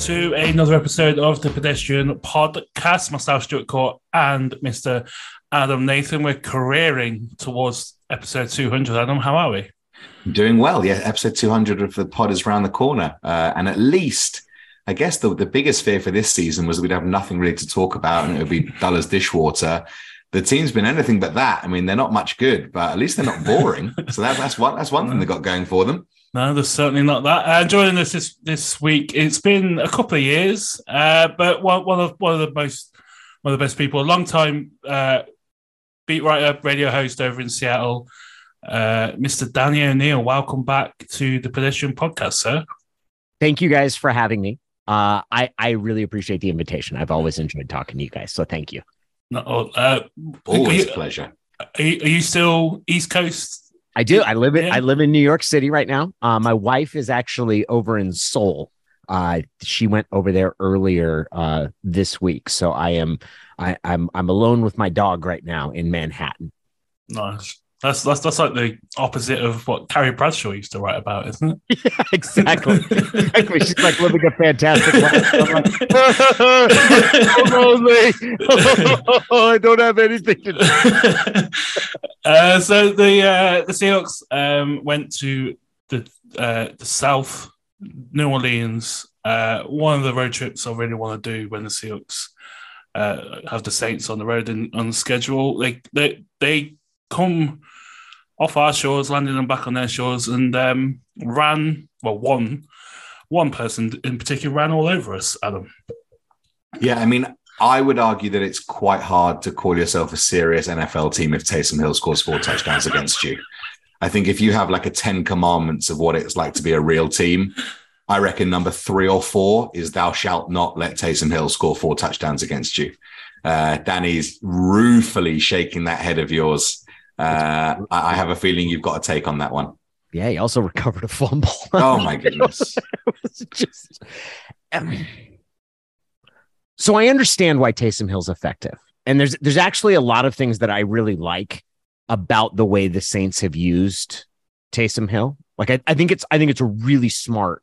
to another episode of the Pedestrian Podcast. Myself, Stuart Court, and Mr. Adam Nathan. We're careering towards episode 200. Adam, how are we? Doing well. Yeah, episode 200 of the pod is around the corner. Uh, and at least, I guess the, the biggest fear for this season was that we'd have nothing really to talk about and it would be dull as dishwater. The team's been anything but that. I mean, they're not much good, but at least they're not boring. so that, that's one that's one thing they got going for them. No, there's certainly not that. Uh, joining us this, this week, it's been a couple of years, uh, but one, one of one of the most one of the best people, a long time uh, beat writer, radio host over in Seattle, uh, Mr. Danny O'Neil. Welcome back to the Pedestrian Podcast, sir. Thank you guys for having me. Uh, I I really appreciate the invitation. I've always enjoyed talking to you guys, so thank you. No, uh, Always you, a pleasure. Are you, are you still East Coast I do. I live in Yeah. I live in New York City right now. Uh, my wife is actually over in Seoul. Uh, she went over there earlier uh, this week, so I am I, I'm I'm alone with my dog right now in Manhattan. Nice. That's that's that's like the opposite of what Carrie Bradshaw used to write about, isn't it? Yeah, exactly. exactly. She's like living a fantastic life. I'm like, I'm lonely. I don't have anything to do. uh, so the uh, the Seahawks um, went to the uh, the South New Orleans. Uh, one of the road trips I really want to do when the Seahawks uh, have the Saints on the road and on the schedule. They they they come off our shores, landing them back on their shores, and um, ran well one one person in particular ran all over us. Adam. Yeah, I mean, I would argue that it's quite hard to call yourself a serious NFL team if Taysom Hill scores four touchdowns against you. I think if you have like a 10 commandments of what it's like to be a real team, I reckon number three or four is thou shalt not let Taysom Hill score four touchdowns against you. Uh, Danny's ruefully shaking that head of yours. Uh, I have a feeling you've got a take on that one. Yeah, he also recovered a fumble. Oh my goodness. It's just um, so I understand why Taysom Hill's effective. And there's there's actually a lot of things that I really like about the way the Saints have used Taysom Hill. Like I, I think it's I think it's a really smart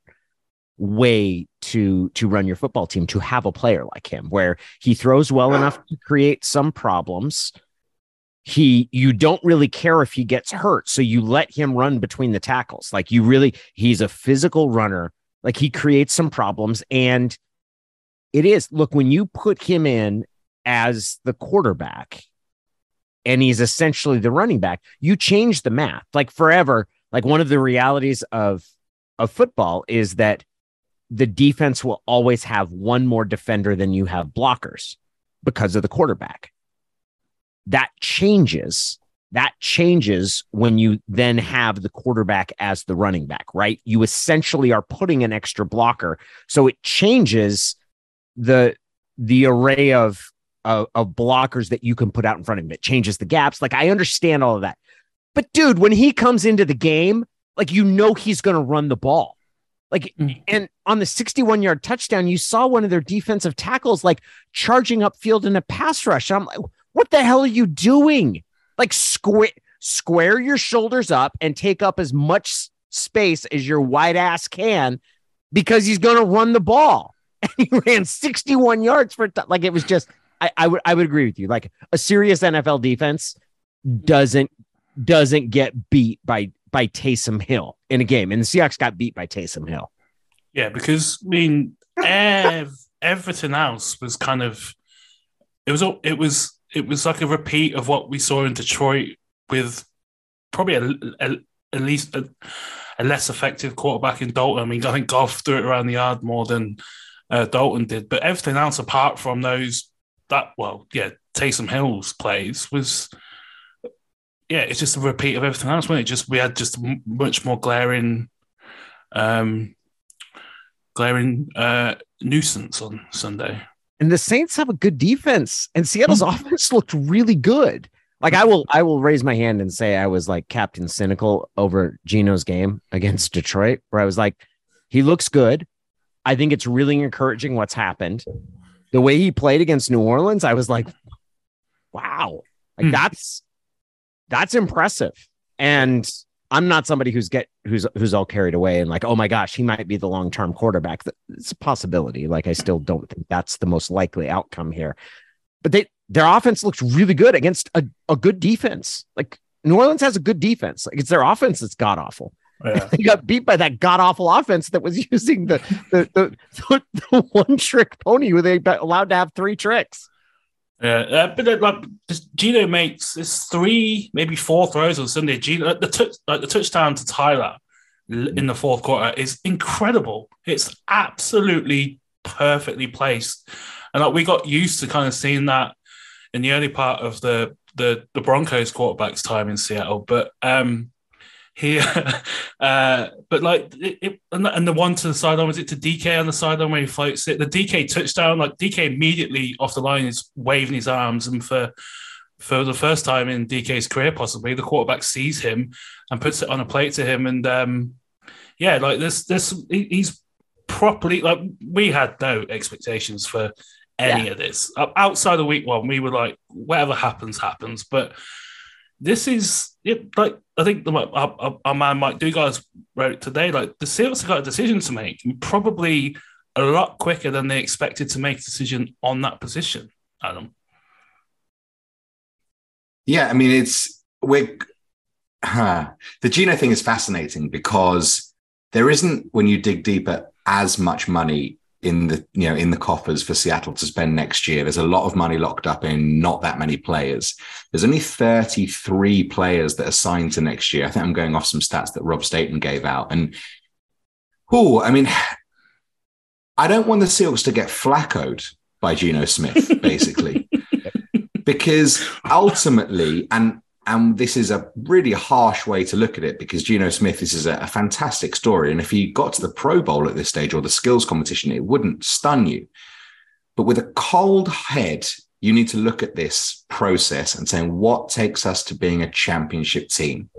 way to to run your football team to have a player like him where he throws well enough to create some problems. He you don't really care if he gets hurt, so you let him run between the tackles. Like you really he's a physical runner. Like he creates some problems and it is look when you put him in as the quarterback and he's essentially the running back, you change the math. Like forever, like one of the realities of of football is that the defense will always have one more defender than you have blockers because of the quarterback. That changes. That changes when you then have the quarterback as the running back, right? You essentially are putting an extra blocker. So it changes the the array of of, of blockers that you can put out in front of him. It changes the gaps. Like I understand all of that. But dude, when he comes into the game, like you know he's going to run the ball. Like Mm. and on the 61 yard touchdown, you saw one of their defensive tackles like charging up field in a pass rush. I'm like, what the hell are you doing? Like square square your shoulders up and take up as much space as your wide ass can because he's going to run the ball. And he ran 61 yards for tou- like it was just I, I would I would agree with you. Like a serious NFL defense doesn't doesn't get beat by by Taysom Hill in a game, and the Seahawks got beat by Taysom Hill. Yeah, because I mean, ev- everything else was kind of it was it was it was like a repeat of what we saw in Detroit with probably a, a- at least a, a less effective quarterback in Dalton. I mean, I think Goff threw it around the yard more than uh, Dalton did, but everything else apart from those that well, yeah, Taysom Hill's plays was. Yeah, it's just a repeat of everything else. When it just we had just much more glaring um, glaring uh, nuisance on Sunday. And the Saints have a good defense, and Seattle's offense looked really good. Like I will, I will raise my hand and say I was like Captain Cynical over Geno's game against Detroit, where I was like, he looks good. I think it's really encouraging what's happened. The way he played against New Orleans, I was like, wow, like Hmm. that's that's impressive. And I'm not somebody who's get who's who's all carried away and like, oh my gosh, he might be the long term quarterback. It's a possibility. Like, I still don't think that's the most likely outcome here. But they their offense looks really good against a, a good defense. Like New Orleans has a good defense. Like it's their offense that's god awful. Oh, yeah. they got beat by that god awful offense that was using the the, the, the, the one trick pony where they allowed to have three tricks. Yeah, uh, but uh, like Geno makes this three, maybe four throws on Sunday. Geno, the touch, like the touchdown to Tyler in the fourth quarter is incredible. It's absolutely perfectly placed, and like we got used to kind of seeing that in the early part of the the the Broncos quarterback's time in Seattle. But um, here. uh, but like, it, it, and the one to the sideline was it to DK on the sideline where he floats it. The DK touchdown, like DK immediately off the line is waving his arms, and for for the first time in DK's career, possibly the quarterback sees him and puts it on a plate to him, and um, yeah, like this, this he's properly like we had no expectations for any yeah. of this outside of week one. We were like, whatever happens, happens, but this is it, like I think the, our, our, man Mike Dugar wrote today. Like the Seahawks have got a decision to make, probably a lot quicker than they expected to make a decision on that position. Adam. Yeah, I mean it's we huh, the Geno thing is fascinating because there isn't when you dig deeper as much money in the you know in the coffers for Seattle to spend next year. There's a lot of money locked up in not that many players. There's only 33 players that are signed to next year. I think I'm going off some stats that Rob Staton gave out. And oh, I mean, I don't want the Seals to get flaccoed by Geno Smith, basically. because ultimately, and and this is a really harsh way to look at it because Geno Smith, this is a, a, fantastic story. And if he got to the Pro Bowl at this stage or the skills competition, it wouldn't stun you. But with a cold head, you need to look at this process and saying, what takes us to being a championship team?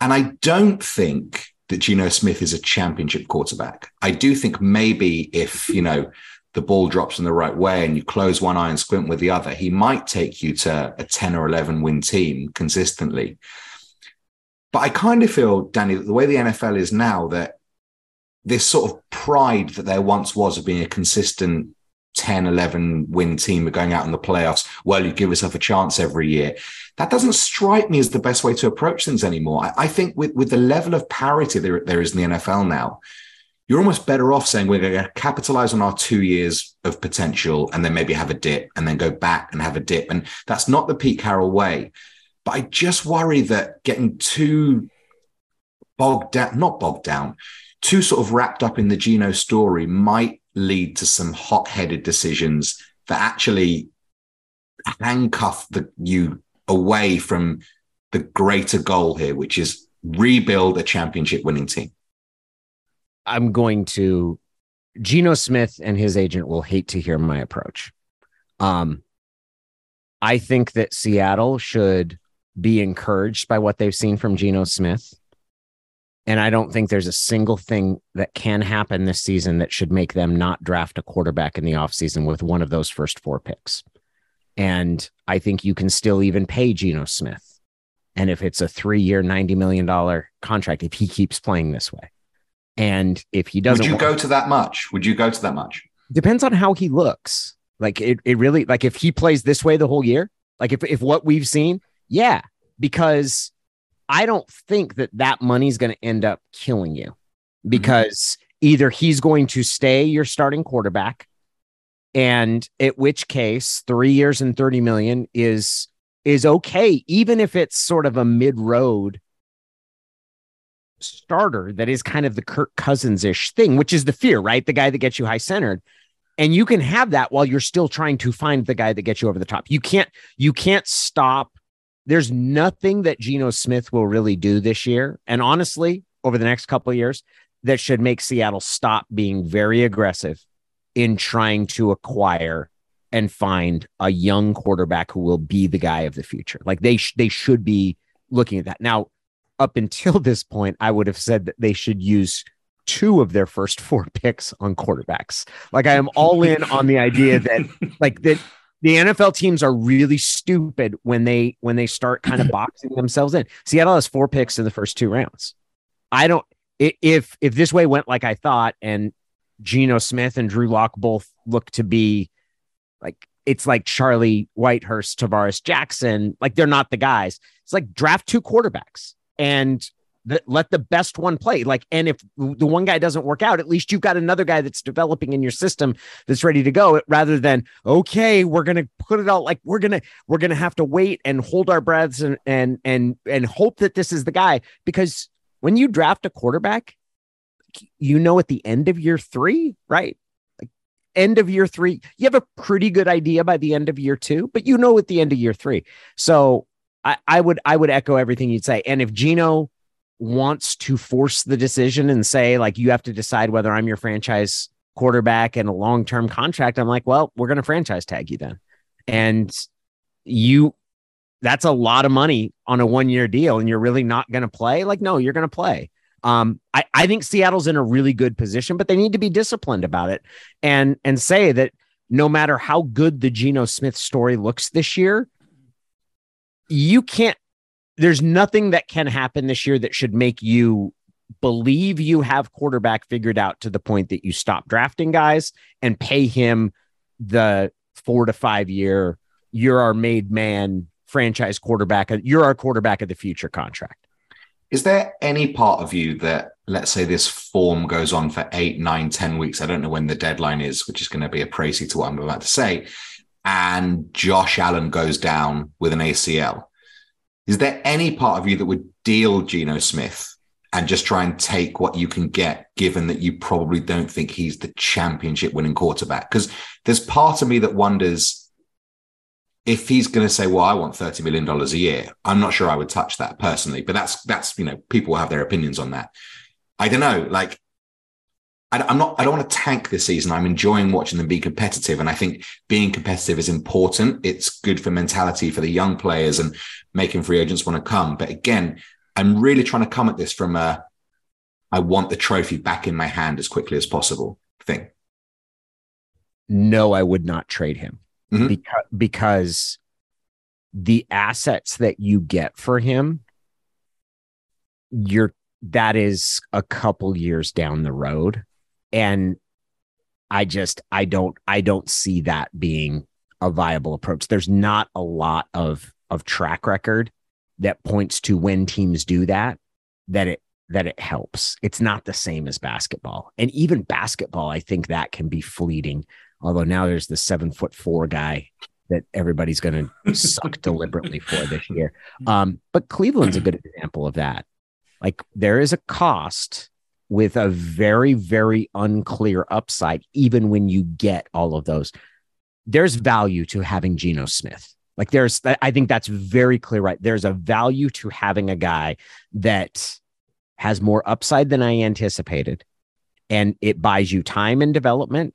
And I don't think that Geno Smith is a championship quarterback. I do think maybe if, you know, the ball drops in the right way and you close one eye and squint with the other, he might take you to a 10 or 11 win team consistently. But I kind of feel, Danny, that the way the NFL is now, that this sort of pride that there once was of being a consistent 10, 11 win team of going out in the playoffs, well, you give yourself a chance every year. That doesn't strike me as the best way to approach things anymore. I, I think with, with the level of parity there, there is in the NFL now, you're almost better off saying we're going to capitalize on our two years of potential and then maybe have a dip and then go back and have a dip. And that's not the Pete Carroll way. But I just worry that getting too bogged down, not bogged down, too sort of wrapped up in the Geno story might lead to some hot headed decisions that actually handcuff the, you away from the greater goal here, which is rebuild a championship winning team. I'm going to Geno Smith and his agent will hate to hear my approach. Um, I think that Seattle should be encouraged by what they've seen from Geno Smith. And I don't think there's a single thing that can happen this season that should make them not draft a quarterback in the offseason with one of those first four picks. And I think you can still even pay Geno Smith. And if it's a three year, $90 million contract, if he keeps playing this way, and if he doesn't, would you go to that much? Would you go to that much? Depends on how he looks. Like it, it really like if he plays this way the whole year, like if if what we've seen, yeah, because I don't think that that money's going to end up killing you because mm-hmm. either he's going to stay your starting quarterback, and at which case three years and thirty million is is okay, even if it's sort of a mid road starter that is kind of the Kirk Cousins ish thing, which is the fear, right? The guy that gets you high centered. And you can have that while you're still trying to find the guy that gets you over the top. You can't, you can't stop. There's nothing that Geno Smith will really do this year. And honestly, over the next couple of years, that should make Seattle stop being very aggressive in trying to acquire and find a young quarterback who will be the guy of the future. Like they sh- they should be looking at that. Now, up until this point, I would have said that they should use two of their first four picks on quarterbacks. Like I am all in on the idea that like that the NFL teams are really stupid when they when they start kind of boxing themselves in. Seattle has four picks in the first two rounds. I don't if if this way went like I thought, and Geno Smith and Drew Lock both look to be like it's like Charlie Whitehurst, Tarvaris Jackson, like they're not the guys. It's like draft two quarterbacks and let the best one play. Like, and if the one guy doesn't work out, at least you've got another guy that's developing in your system that's ready to go. Rather than okay, we're gonna put it out like we're gonna we're gonna have to wait and hold our breaths and and and and hope that this is the guy because when you draft a quarterback, you know at the end of year three, right? Like end of year three, you have a pretty good idea by the end of year two, but you know at the end of year three. So I, I would I would echo everything you'd say. And if Geno wants to force the decision and say, like, you have to decide whether I'm your franchise quarterback and a long term contract, I'm like, well, we're going to franchise tag you then. And you that's a lot of money on a one year deal and you're really not going to play. Like, no, you're going to play. Um, I, I think Seattle's in a really good position, but they need to be disciplined about it and and say that no matter how good the Geno Smith story looks this year, you can't there's nothing that can happen this year that should make you believe you have quarterback figured out to the point that you stop drafting guys and pay him the four to five year you're our made man franchise quarterback. You're our quarterback of the future contract. Is there any part of you that, let's say, this form goes on for eight, nine, ten weeks? I don't know when the deadline is, which is going to be a précis to what I'm about to say. And Josh Allen goes down with an ACL. Is there any part of you that would deal Geno Smith and just try and take what you can get, given that you probably don't think he's the championship winning quarterback? Because there's part of me that wonders if he's going to say, "Well, I want thirty million dollars a year," I'm not sure I would touch that personally. But that's that's you know people have their opinions on that. I don't know. Like, I, I'm not. I don't want to tank this season. I'm enjoying watching them be competitive, and I think being competitive is important. It's good for mentality for the young players and making free agents want to come. But again, I'm really trying to come at this from a I want the trophy back in my hand as quickly as possible thing. No, I would not trade him mm-hmm. because because the assets that you get for him you're that is a couple years down the road and i just i don't i don't see that being a viable approach. There's not a lot of of track record that points to when teams do that that it that it helps. It's not the same as basketball. And even basketball i think that can be fleeting. Although now there's the seven foot four guy that everybody's going to suck deliberately for this year. Um, but Cleveland's a good example of that. Like there is a cost with a very, very unclear upside, even when you get all of those. There's value to having Geno Smith. Like there's, I think that's very clear, right? There's a value to having a guy that has more upside than I anticipated. And it buys you time and development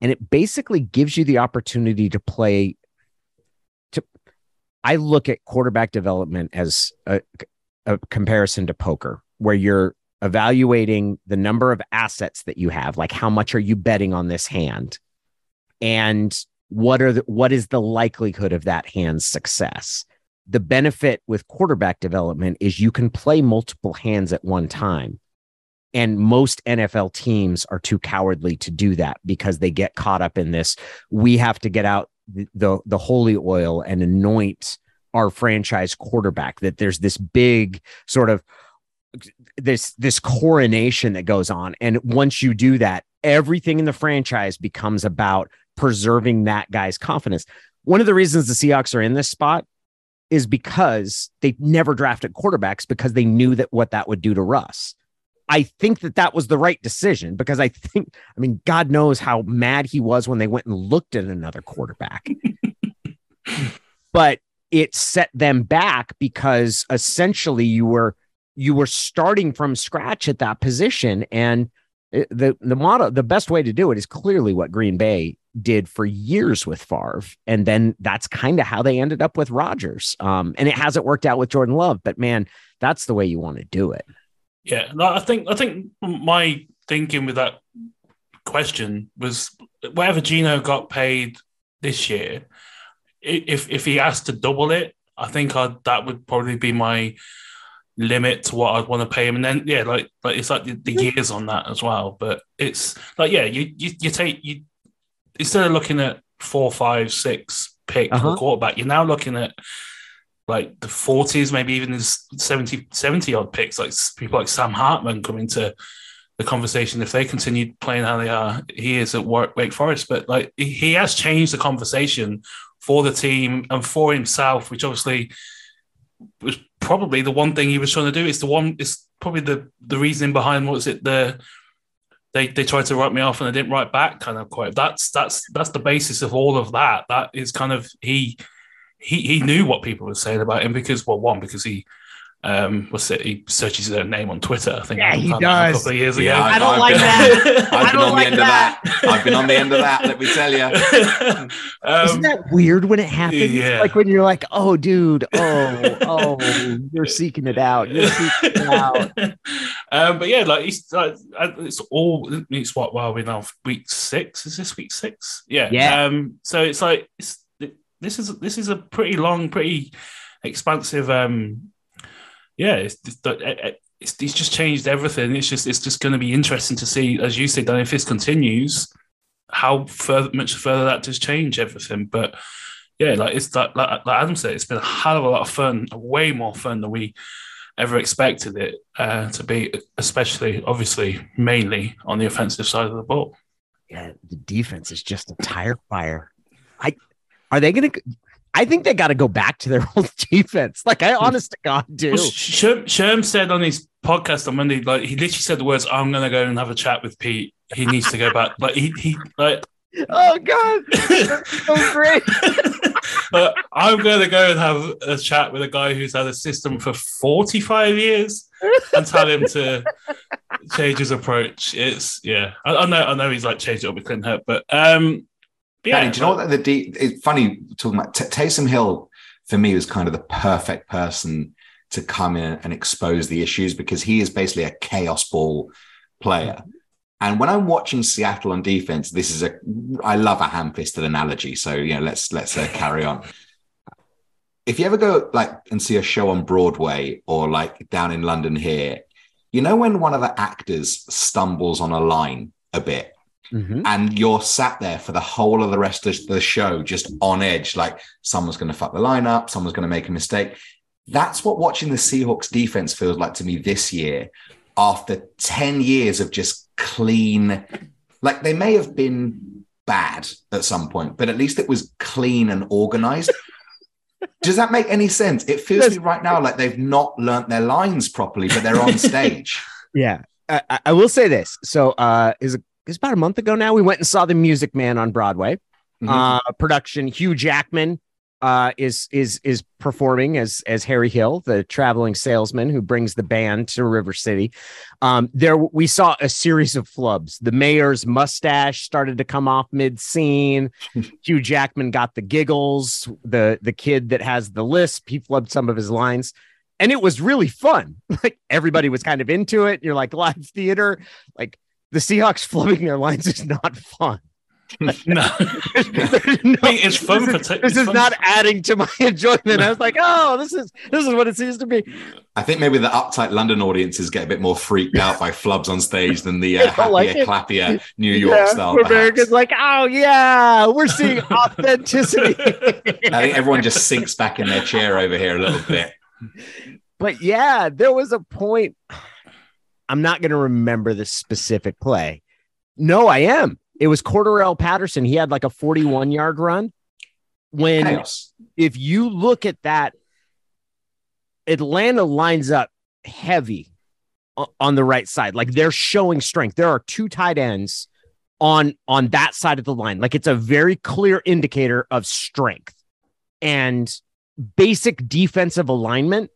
and it basically gives you the opportunity to play to i look at quarterback development as a, a comparison to poker where you're evaluating the number of assets that you have like how much are you betting on this hand and what are the, what is the likelihood of that hand's success the benefit with quarterback development is you can play multiple hands at one time and most NFL teams are too cowardly to do that because they get caught up in this. We have to get out the, the, the holy oil and anoint our franchise quarterback. That there's this big sort of this this coronation that goes on, and once you do that, everything in the franchise becomes about preserving that guy's confidence. One of the reasons the Seahawks are in this spot is because they never drafted quarterbacks because they knew that what that would do to Russ. I think that that was the right decision because I think, I mean, God knows how mad he was when they went and looked at another quarterback. but it set them back because essentially you were you were starting from scratch at that position. And the the model the best way to do it is clearly what Green Bay did for years with Favre. And then that's kind of how they ended up with Rodgers. Um and it hasn't worked out with Jordan Love but man that's the way you want to do it. Yeah, I think I think my thinking with that question was whatever Geno got paid this year, if if he asked to double it, I think I'd, that would probably be my limit to what I'd want to pay him. And then yeah, like like it's like the, the years on that as well. But it's like yeah, you you, you take you instead of looking at four, five, six pick Uh-huh. for quarterback, you're now looking at like the 40s, maybe even the 70, 70 odd picks, like people like Sam Hartman come into the conversation if they continue playing how they are. He is at work, Wake Forest, but like he has changed the conversation for the team and for himself, which obviously was probably the one thing he was trying to do. It's the one. It's probably the the reasoning behind what was it the they they tried to write me off and I didn't write back kind of quote. That's that's that's the basis of all of that. That is kind of he he he knew what people were saying about him because well one because he um what's it he searches his own name on Twitter I think Yeah, he does. a couple of years ago. Yeah, I don't I've like been- that. I've I been don't on like the end that. of that. I've been on the end of that. Let me tell you. Isn't um, that weird when it happens? yeah. Like when you're like, oh, dude, oh, oh, you're seeking it out. You're seeking it out. um, but yeah, like it's like, uh, it's all it's what well we're now week six. Is this week six? Yeah. Yeah. Um, so it's like it's this is this is a pretty long, pretty expansive. Um, yeah, it's it's, it's, just changed everything. It's just it's just going to be interesting to see, as you said, that if this continues, how further much further that does change everything. But yeah, like it's like, like, Adam said, it's been a hell of a lot of fun, way more fun than we ever expected it uh, to be, especially obviously mainly on the offensive side of the ball. Yeah, the defense is just a tire fire. I are they gonna I think they gotta go back to their old defense. Like I honest to God do. Well, Sherm, Sherm said on his podcast on Monday, like he literally said the words, "I'm going to go and have a chat with Pete. He needs to go back." Like he, he like, Oh God, so great. uh, I'm going to go and have a chat with a guy who's had a system for 45 years and tell him to change his approach. It's yeah, I, I know, I know he's like changed it up with Clint Hurtt, but um, yeah, Danny, do you know what the deep? It's funny talking about T- Taysom Hill. For me, was kind of the perfect person to come in and expose the issues because he is basically a chaos ball player. And when I'm watching Seattle on defense, this is a I love a ham-fisted analogy. So you know, let's let's uh, carry on. If you ever go like and see a show on Broadway or like down in London here, you know when one of the actors stumbles on a line a bit Mhm. and you're sat there for the whole of the rest of the show just on edge like someone's going to fuck the line up someone's going to make a mistake. That's what watching the seahawks defense feels like to me this year after 10 years of just clean like they may have been bad at some point but at least it was clean and organized. Does that make any sense? It feels to me right now like they've not learnt their lines properly but they're on stage. Yeah, I, I- will say this. So, uh, is it is about a month ago now? We went and saw the Music Man on Broadway. Mhm. Uh, production. Hugh Jackman uh, is is is performing as as Harry Hill, the traveling salesman who brings the band to River City. Um, there we saw a series of flubs. The mayor's mustache started to come off mid scene. Hugh Jackman got the giggles. The the kid that has the lisp, he flubbed some of his lines. And it was really fun. Like everybody was kind of into it. You're like live theater. Like the Seahawks flubbing their lines is not fun. no, no- I mean, it's fun this for is, this is fun- not adding to my enjoyment. I was like, oh, this is this is what it seems to be. I think maybe the uptight London audiences get a bit more freaked out by flubs on stage than the uh, happier, like clappier New York Yeah, style. where. America's like, oh yeah, we're seeing authenticity. I think everyone just sinks back in their chair over here a little bit. but yeah, there was a point. I'm not going to remember the specific play. No, I am. It was Cordarrelle Patterson. He had like a 41 yard run. When Chaos. if you look at that, Atlanta lines up heavy on the right side. Like they're showing strength. There are two tight ends on on that side of the line. Like it's a very clear indicator of strength and basic defensive alignment.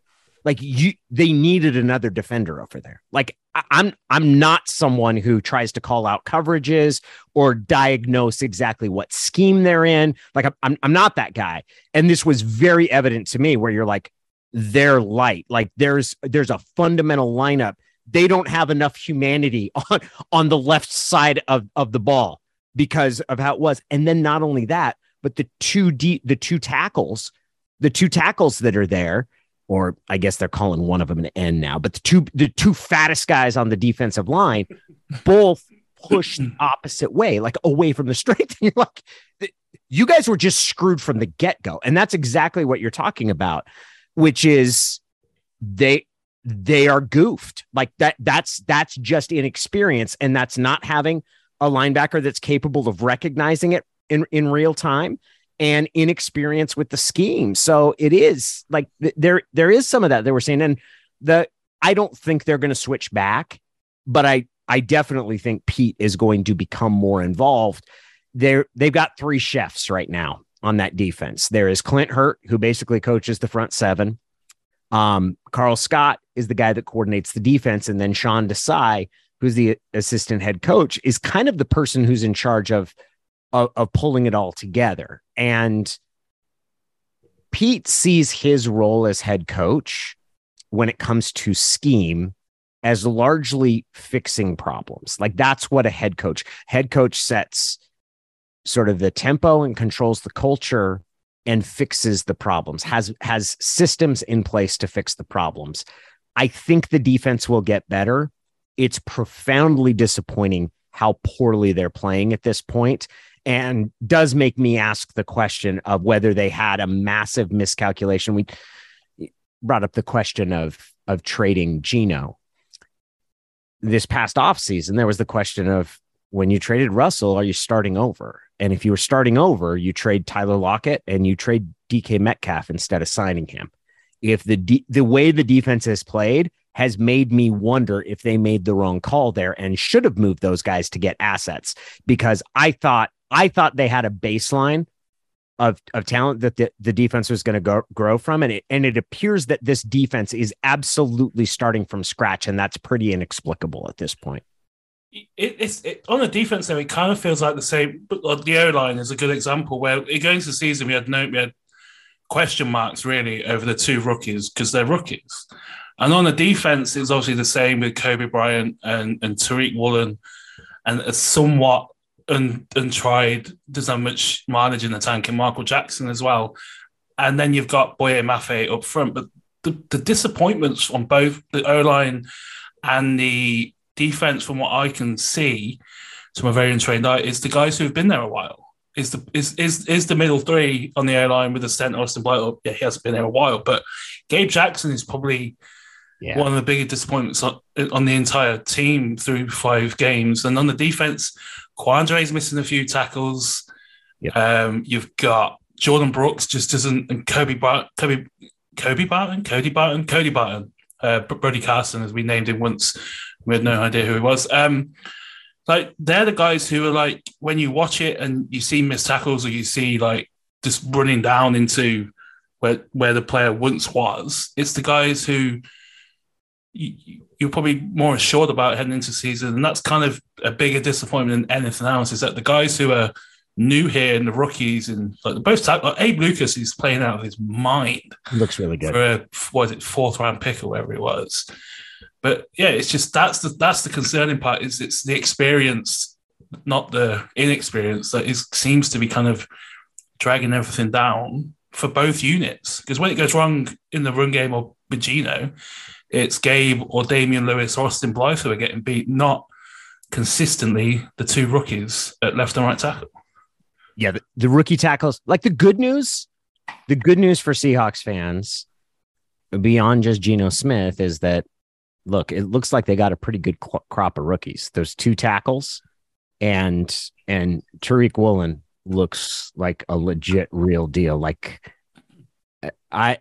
Like you, they needed another defender over there. Like I'm, I'm not someone who tries to call out coverages or diagnose exactly what scheme they're in. Like I'm, I'm, not that guy. And this was very evident to me, where you're like, they're light. Like there's, there's a fundamental lineup. They don't have enough humanity on on the left side of of the ball because of how it was. And then not only that, but the two deep, the two tackles, the two tackles that are there, or I guess they're calling one of them an N now, but the two the two fattest guys on the defensive line both push the opposite way, like away from the strength. And you're like, you guys were just screwed from the get go, and that's exactly what you're talking about, which is they they are goofed like that. That's that's just inexperience, and that's not having a linebacker that's capable of recognizing it in in real time and inexperience with the scheme. So it is like th- there there is some of that that we're seeing, and the I don't think they're going to switch back, but I I definitely think Pete is going to become more involved. They're they've got three chefs right now on that defense. There is Clint Hurtt, who basically coaches the front seven. Um, Karl Scott is the guy that coordinates the defense, and then Sean Desai, who's the assistant head coach, is kind of the person who's in charge of of, of pulling it all together. And Pete sees his role as head coach when it comes to scheme as largely fixing problems. Like that's what a head coach, head coach sets sort of the tempo and controls the culture and fixes the problems, has has systems in place to fix the problems. I think the defense will get better. It's profoundly disappointing how poorly they're playing at this point and does make me ask the question of whether they had a massive miscalculation. We brought up the question of of trading Geno. This past offseason, there was the question of when you traded Russell, are you starting over? And if you were starting over, you trade Tyler Lockett and you trade DK Metcalf instead of signing him. If the the way the defense has played has made me wonder if they made the wrong call there and should have moved those guys to get assets because I thought I thought they had a baseline of, of talent that the, the defense was going to grow from. And it, and it appears that this defense is absolutely starting from scratch. And that's pretty inexplicable at this point. It, it's it, on the defense though. It kind of feels like the same. The O line is a good example where going into the season we had no we had question marks really over the two rookies because they're rookies, and on the defense it's obviously the same with Coby Bryant and and Tariq Woolen, and a somewhat and and tried doesn't much mileage in the tank and Michael Jackson as well. And then you've got Boye Mafe up front. But the, the disappointments on both the O line and the defense, from what I can see, to my very untrained eye, is the guys who have been there a while. Is the is is is the middle three on the O line with the Stent Austin? Oh, yeah, he hasn't been there a while, but Gabe Jackson is probably yeah. one of the biggest disappointments on, on, the entire team through five games. And on the defense, Quandrare's missing a few tackles. Yep. Um, you've got Jordyn Brooks just doesn't, and Kobe Bar- Kobe Kobe Barton, Cody Barton, Cody Barton, uh, Brody Carson, as we named him once. We had no idea who he was. Um, like they're the guys who are like when you watch it and you see missed tackles or you see like just running down into where where the player once was. It's the guys who you're probably more assured about heading into season, and that's kind of a bigger disappointment than anything else. Is that the guys who are new here and the rookies and like both like Abe Lucas is playing out of his mind. looks really good for a was it fourth round pick or whatever it was. But yeah, it's just that's the that's the concerning part is it's the experience, not the inexperience that is seems to be kind of dragging everything down for both units. Because when it goes wrong in the run game or Geno, it's Gabe or Damien Lewis or Austin Blythe who are getting beat, not consistently the two rookies at left and right tackle. Yeah, the, the rookie tackles. Like the good news, the good news for Seahawks fans, beyond just Geno Smith, is that look, it looks like they got a pretty good crop of rookies. Those two tackles, and and Tariq Woolen looks like a legit real deal. Like I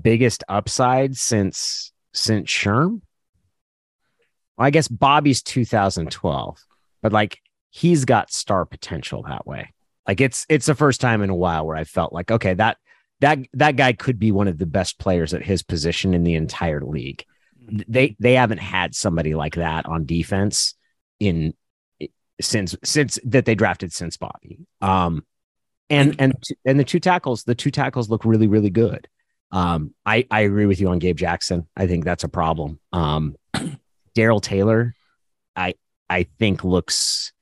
biggest upside since since Sherm? Well, I guess Bobby's 2012, but like he's got star potential that way. Like it's it's the first time in a while where I felt like okay that that that guy could be one of the best players at his position in the entire league. They they haven't had somebody like that on defense in since since that they drafted since Bobby. Um and and and the two tackles the two tackles look really really good. Um, I, I agree with you on Gabe Jackson. I think that's a problem. Um, Darrell Taylor, I I think looks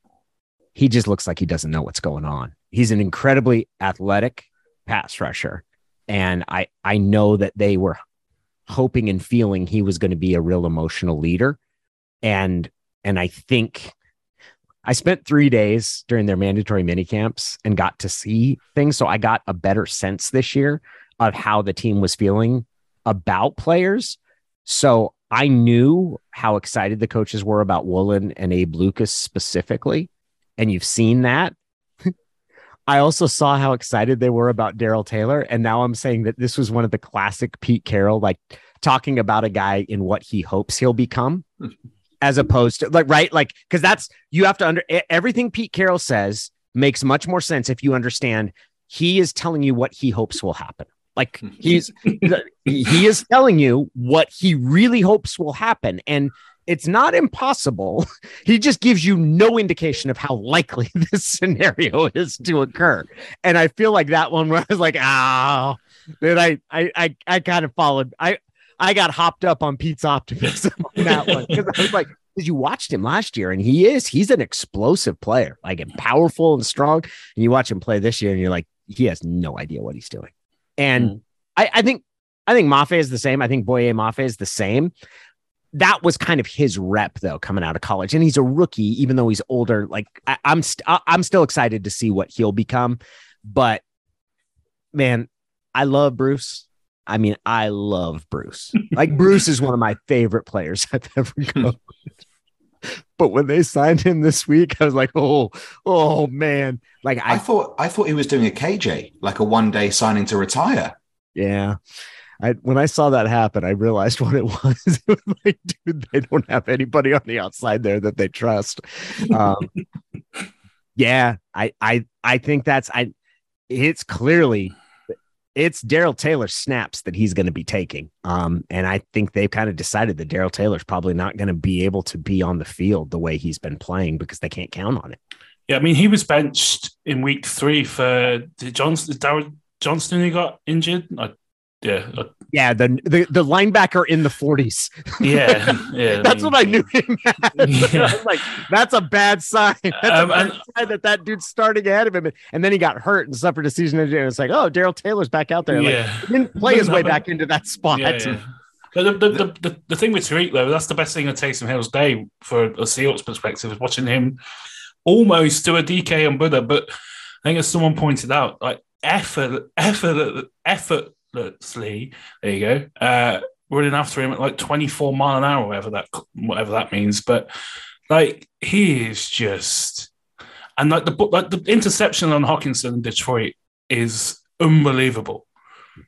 he just looks like he doesn't know what's going on. He's an incredibly athletic pass rusher. And I, I know that they were hoping and feeling he was going to be a real emotional leader. And, and I think I spent three days during their mandatory mini camps and got to see things. So I got a better sense this year of how the team was feeling about players. So I knew how excited the coaches were about Woolen and Abe Lucas specifically. And you've seen that. I also saw how excited they were about Darrell Taylor. And now I'm saying that this was one of the classic Pete Carroll, like talking about a guy in what he hopes he'll become, as opposed to like, right? Like, because that's, you have to under everything Pete Carroll says makes much more sense if you understand he is telling you what he hopes will happen. Like hmm. he's he is telling you what he really hopes will happen. And it's not impossible. He just gives you no indication of how likely this scenario is to occur. And I feel like that one where I was like, oh, then I I I, I kind of followed. I I got hopped up on Pete's optimism on that one because I was like, because you watched him last year and he is he's an explosive player, like and powerful and strong. And you watch him play this year and you're like, he has no idea what he's doing. And mm. I, I think I think Mafe is the same. I think Boye Mafe is the same. That was kind of his rep though, coming out of college, and he's a rookie, even though he's older. Like I, I'm, st- I'm still excited to see what he'll become. But man, I love Bruce. I mean, I love Bruce. Like Bruce is one of my favorite players I've ever coached. But when they signed him this week, I was like, oh, oh man. Like I, I thought I thought he was doing a KJ, like a one day signing to retire. Yeah. I, when I saw that happen, I realized what it was. it was like, dude, they don't have anybody on the outside there that they trust. Um, yeah, I, I, I think that's I. It's clearly it's Darrell Taylor snaps that he's going to be taking. Um, and I think they've kind of decided that Darrell Taylor's probably not going to be able to be on the field the way he's been playing because they can't count on it. Yeah, I mean, he was benched in week three for the Johnston. Darryl Johnston who got injured. I, yeah, yeah. The, the the linebacker in the forties. Yeah, yeah. that's I mean, what I knew him. As. Yeah. like that's a bad sign. That's um, a bad and, sign that that dude's starting ahead of him, and then he got hurt and suffered a season injury. And it's like, oh, Darrell Taylor's back out there. Yeah, like, he didn't play his way back into that spot. Yeah. But the, the, the, the, the thing with Tariq, though, that's the best thing of Taysom Hill's day for a Seahawks perspective is watching him almost do a DK on Budda. But I think as someone pointed out, like effort, effort, effort, effortlessly. There you go. Uh, running after him at like 24 mile an hour, whatever that whatever that means. But like he is just, and like the like the interception on Hockenson in Detroit is unbelievable.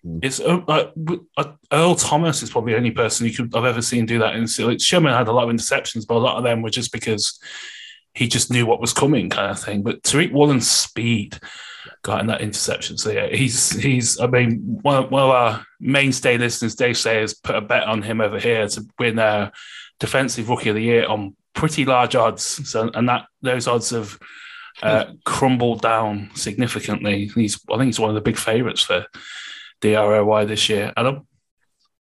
Mm-hmm. It's uh, like uh, Earl Thomas is probably the only person you could I've ever seen do that. And so like, Sherman had a lot of interceptions, but a lot of them were just because he just knew what was coming, kind of thing. But Tariq Woolen's speed got in that interception. So yeah, he's he's. I mean, one, one of our mainstay listeners, Dave Sayers, put a bet on him over here to win a defensive rookie of the year on pretty large odds. So and that those odds have uh, crumbled down significantly. He's I think he's one of the big favorites for DROY this year. Adam,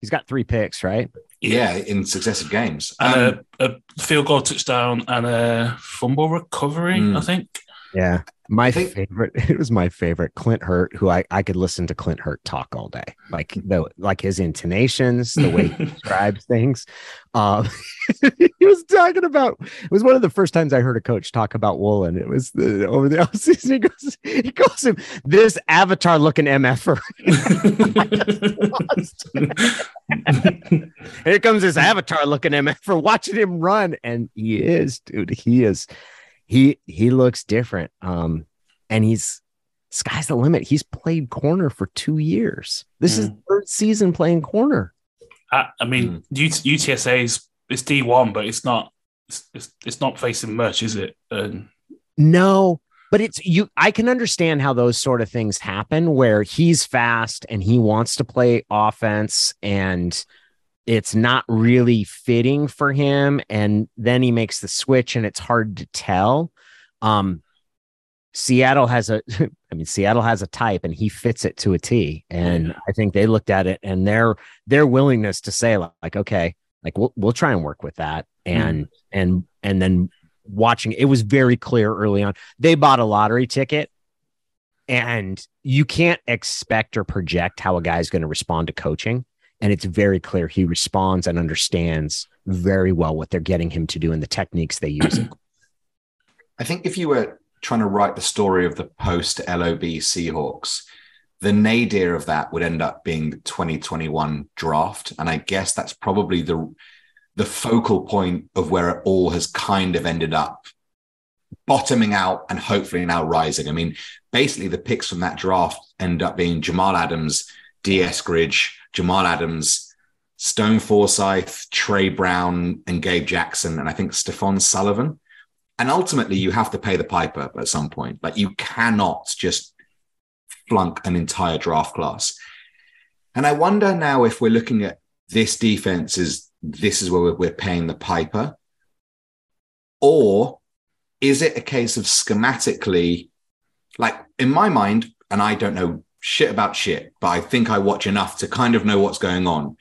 he's got three picks, right? Yeah, in successive games. And um, a, a, field goal touchdown and a fumble recovery, mm. I think. Yeah. My think, favorite, it was my favorite, Clint Hurtt, who I, I could listen to Clint Hurtt talk all day. Like the like his intonations, the way he describes things. Um, he was talking about it was one of the first times I heard a coach talk about Woolen. It was the over the offseason. He goes, he calls him this avatar looking MFer. Here comes this avatar looking MFer watching him run. And he is, dude, he is he he looks different. Um, and he's sky's the limit. He's played corner for two years. This mm. is third season playing corner. I, I mean, mm. is it's D one, but it's not. It's, it's, it's not facing much, is it? no, but it's you. I can understand how those sort of things happen, where he's fast and he wants to play offense, and it's not really fitting for him and then he makes the switch and it's hard to tell um Seattle has a I mean Seattle has a type and he fits it to a T and I think they looked at it and their their willingness to say like okay like we'll we'll try and work with that and mm. and and then watching it was very clear early on. They bought a lottery ticket and you can't expect or project how a guy's going to respond to coaching. And it's very clear he responds and understands very well what they're getting him to do and the techniques they use. I think if you were trying to write the story of the post LOB Seahawks, the nadir of that would end up being the 2021 draft. And I guess that's probably the the focal point of where it all has kind of ended up bottoming out and hopefully now rising. I mean, basically the picks from that draft end up being Jamal Adams, Dee Eskridge, Jamal Adams, Stone Forsythe, Tre Brown, and Gabe Jackson, and I think Stefan Sullivan. And ultimately, you have to pay the piper at some point. Like you cannot just flunk an entire draft class. And I wonder now if we're looking at this defense is this is where we're paying the piper, or is it a case of schematically, like in my mind, and I don't know shit about shit, but I think I watch enough to kind of know what's going on.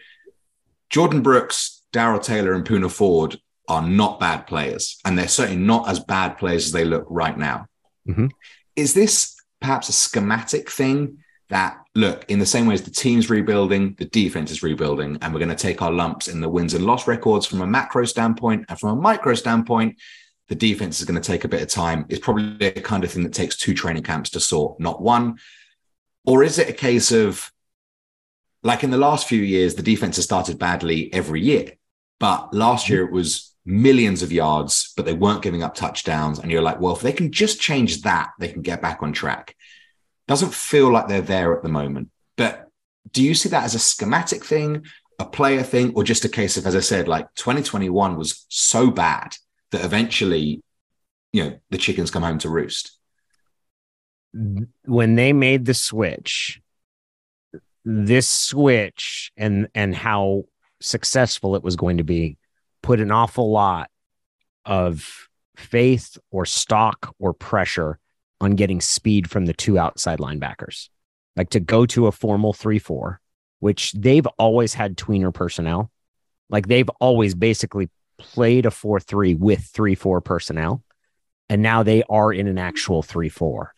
Jordyn Brooks, Darrell Taylor, and Poona Ford are not bad players, and they're certainly not as bad players as they look right now. Mm-hmm. Is this perhaps a schematic thing that look in the same way as the team's rebuilding, the defense is rebuilding, and we're going to take our lumps in the wins and loss records from a macro standpoint and from a micro standpoint. The defense is going to take a bit of time. It's probably the kind of thing that takes two training camps to sort, not one. Or is it a case of like in the last few years, the defense has started badly every year, but last year it was millions of yards, but they weren't giving up touchdowns. And you're like, well, if they can just change that, they can get back on track. Doesn't feel like they're there at the moment. But do you see that as a schematic thing, a player thing, or just a case of, as I said, like 2021 was so bad that eventually, you know, the chickens come home to roost? When they made the switch, this switch and and how successful it was going to be put an awful lot of faith or stock or pressure on getting speed from the two outside linebackers. Like to go to a formal 3 4, which they've always had tweener personnel. Like they've always basically played a 4 3 with 3 4 personnel. And now they are in an actual 3 4.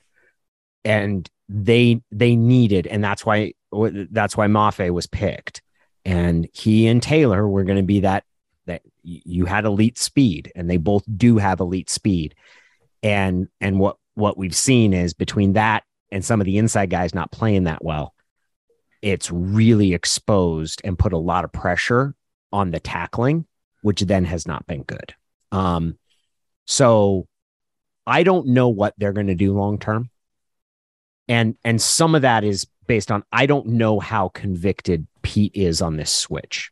And they they needed, and that's why that's why Mafe was picked. And he and Taylor were going to be that that you had elite speed and they both do have elite speed. And and what what we've seen is between that and some of the inside guys not playing that well it's really exposed and put a lot of pressure on the tackling which then has not been good. Um so i don't know what they're going to do long term and and some of that is based on i don't know how convicted pete is on this switch.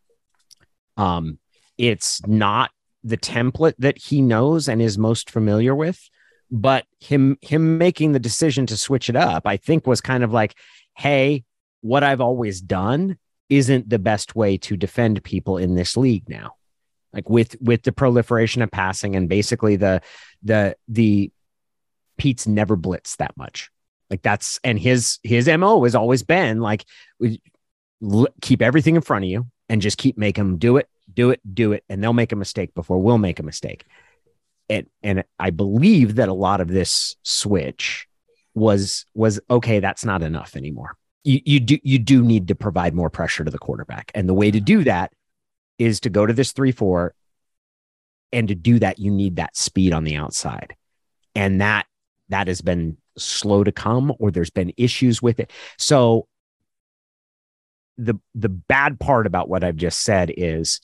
Um it's not the template that he knows and is most familiar with but him him making the decision to switch it up i think was kind of like hey what i've always done isn't the best way to defend people in this league now. Like with with the proliferation of passing and basically the the the pete's never blitzed that much like that's and his his mo has always been like keep everything in front of you and just keep making them do it do it, do it, and they'll make a mistake before we'll make a mistake. And and I believe that a lot of this switch was was okay. That's not enough anymore. You you do you do need to provide more pressure to the quarterback, and the way to do that is to go to this three four, and to do that you need that speed on the outside, and that that has been slow to come, or there's been issues with it. So the the bad part about what I've just said is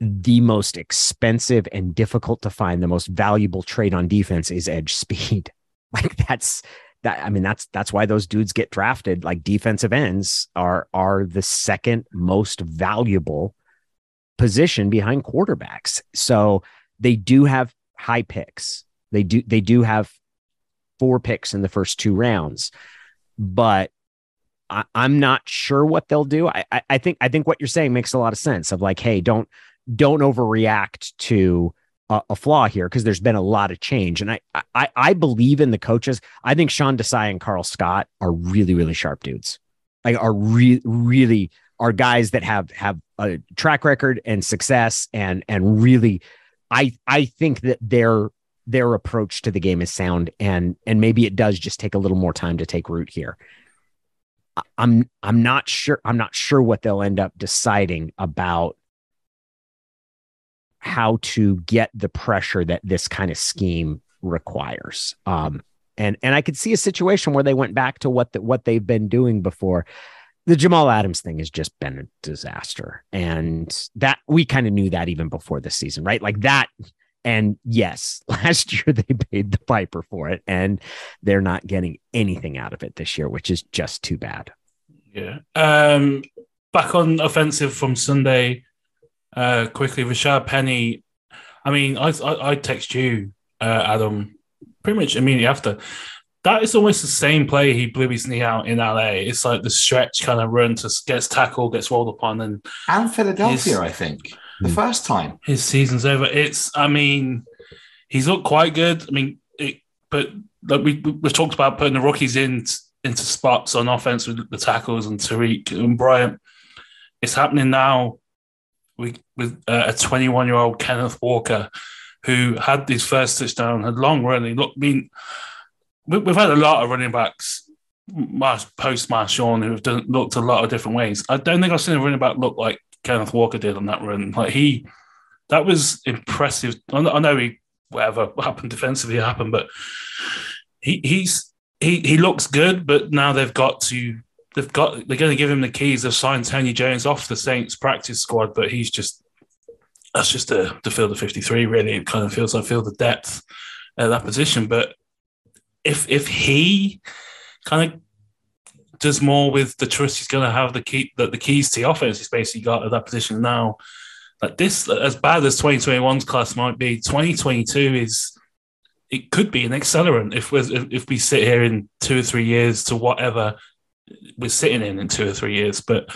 the most expensive and difficult to find, the most valuable trade on defense is edge speed. Like that's that. I mean, that's that's why those dudes get drafted. Like defensive ends are are the second most valuable position behind quarterbacks. So they do have high picks. They do they do have four picks in the first two rounds, but I, am not sure what they'll do. I, I, I think I think what you're saying makes a lot of sense. Of like, hey, don't don't overreact to a, a flaw here because there's been a lot of change. And I, I, I believe in the coaches. I think Sean Desai and Karl Scott are really, really sharp dudes. Like are really, really are guys that have have a track record and success and and really, I I think that they're their approach to the game is sound and and maybe it does just take a little more time to take root here. I'm I'm not sure I'm not sure what they'll end up deciding about how to get the pressure that this kind of scheme requires. Um, and and I could see a situation where they went back to what the, what they've been doing before. The Jamal Adams thing has just been a disaster, and that we kind of knew that even before the season, right? Like that. And yes, last year they paid the piper for it, and they're not getting anything out of it this year, which is just too bad. Yeah. Um, back on offensive from Sunday, uh, quickly, Rashad Penny. I mean, I I, I text you, uh, Adam, pretty much immediately after. That is almost the same play he blew his knee out in LA. It's like the stretch kind of run to gets tackled, gets rolled upon, and and Philadelphia, his, I think, the first time his season's over. It's, I mean, he's looked quite good. I mean, it, but like we we've talked about putting the rookies in into spots on offense with the tackles and Tariq and Bryant. It's happening now we, with uh, a 21 year old Kenneth Walker who had his first touchdown, had long running. Look, I mean, we, have had a lot of running backs post Marshawn who have done, looked a lot of different ways. I don't think I've seen a running back look like Kenneth Walker did on that run. Like he, that was impressive. I know he, whatever happened defensively happened, but he, he's he he looks good. But now they've got to they've got they're going to give him the keys. They've signed Tony Jones off the Saints practice squad, but he's just that's just to, to fill the 53 really it kind of feels I feel the depth at that position but if if he kind of does more with the trust he's going to have the key that the keys to the offense he's basically got at that position now like this as bad as 2021's class might be 2022 is it could be an accelerant if we if we sit here in two or three years to whatever we're sitting in in two or three years but I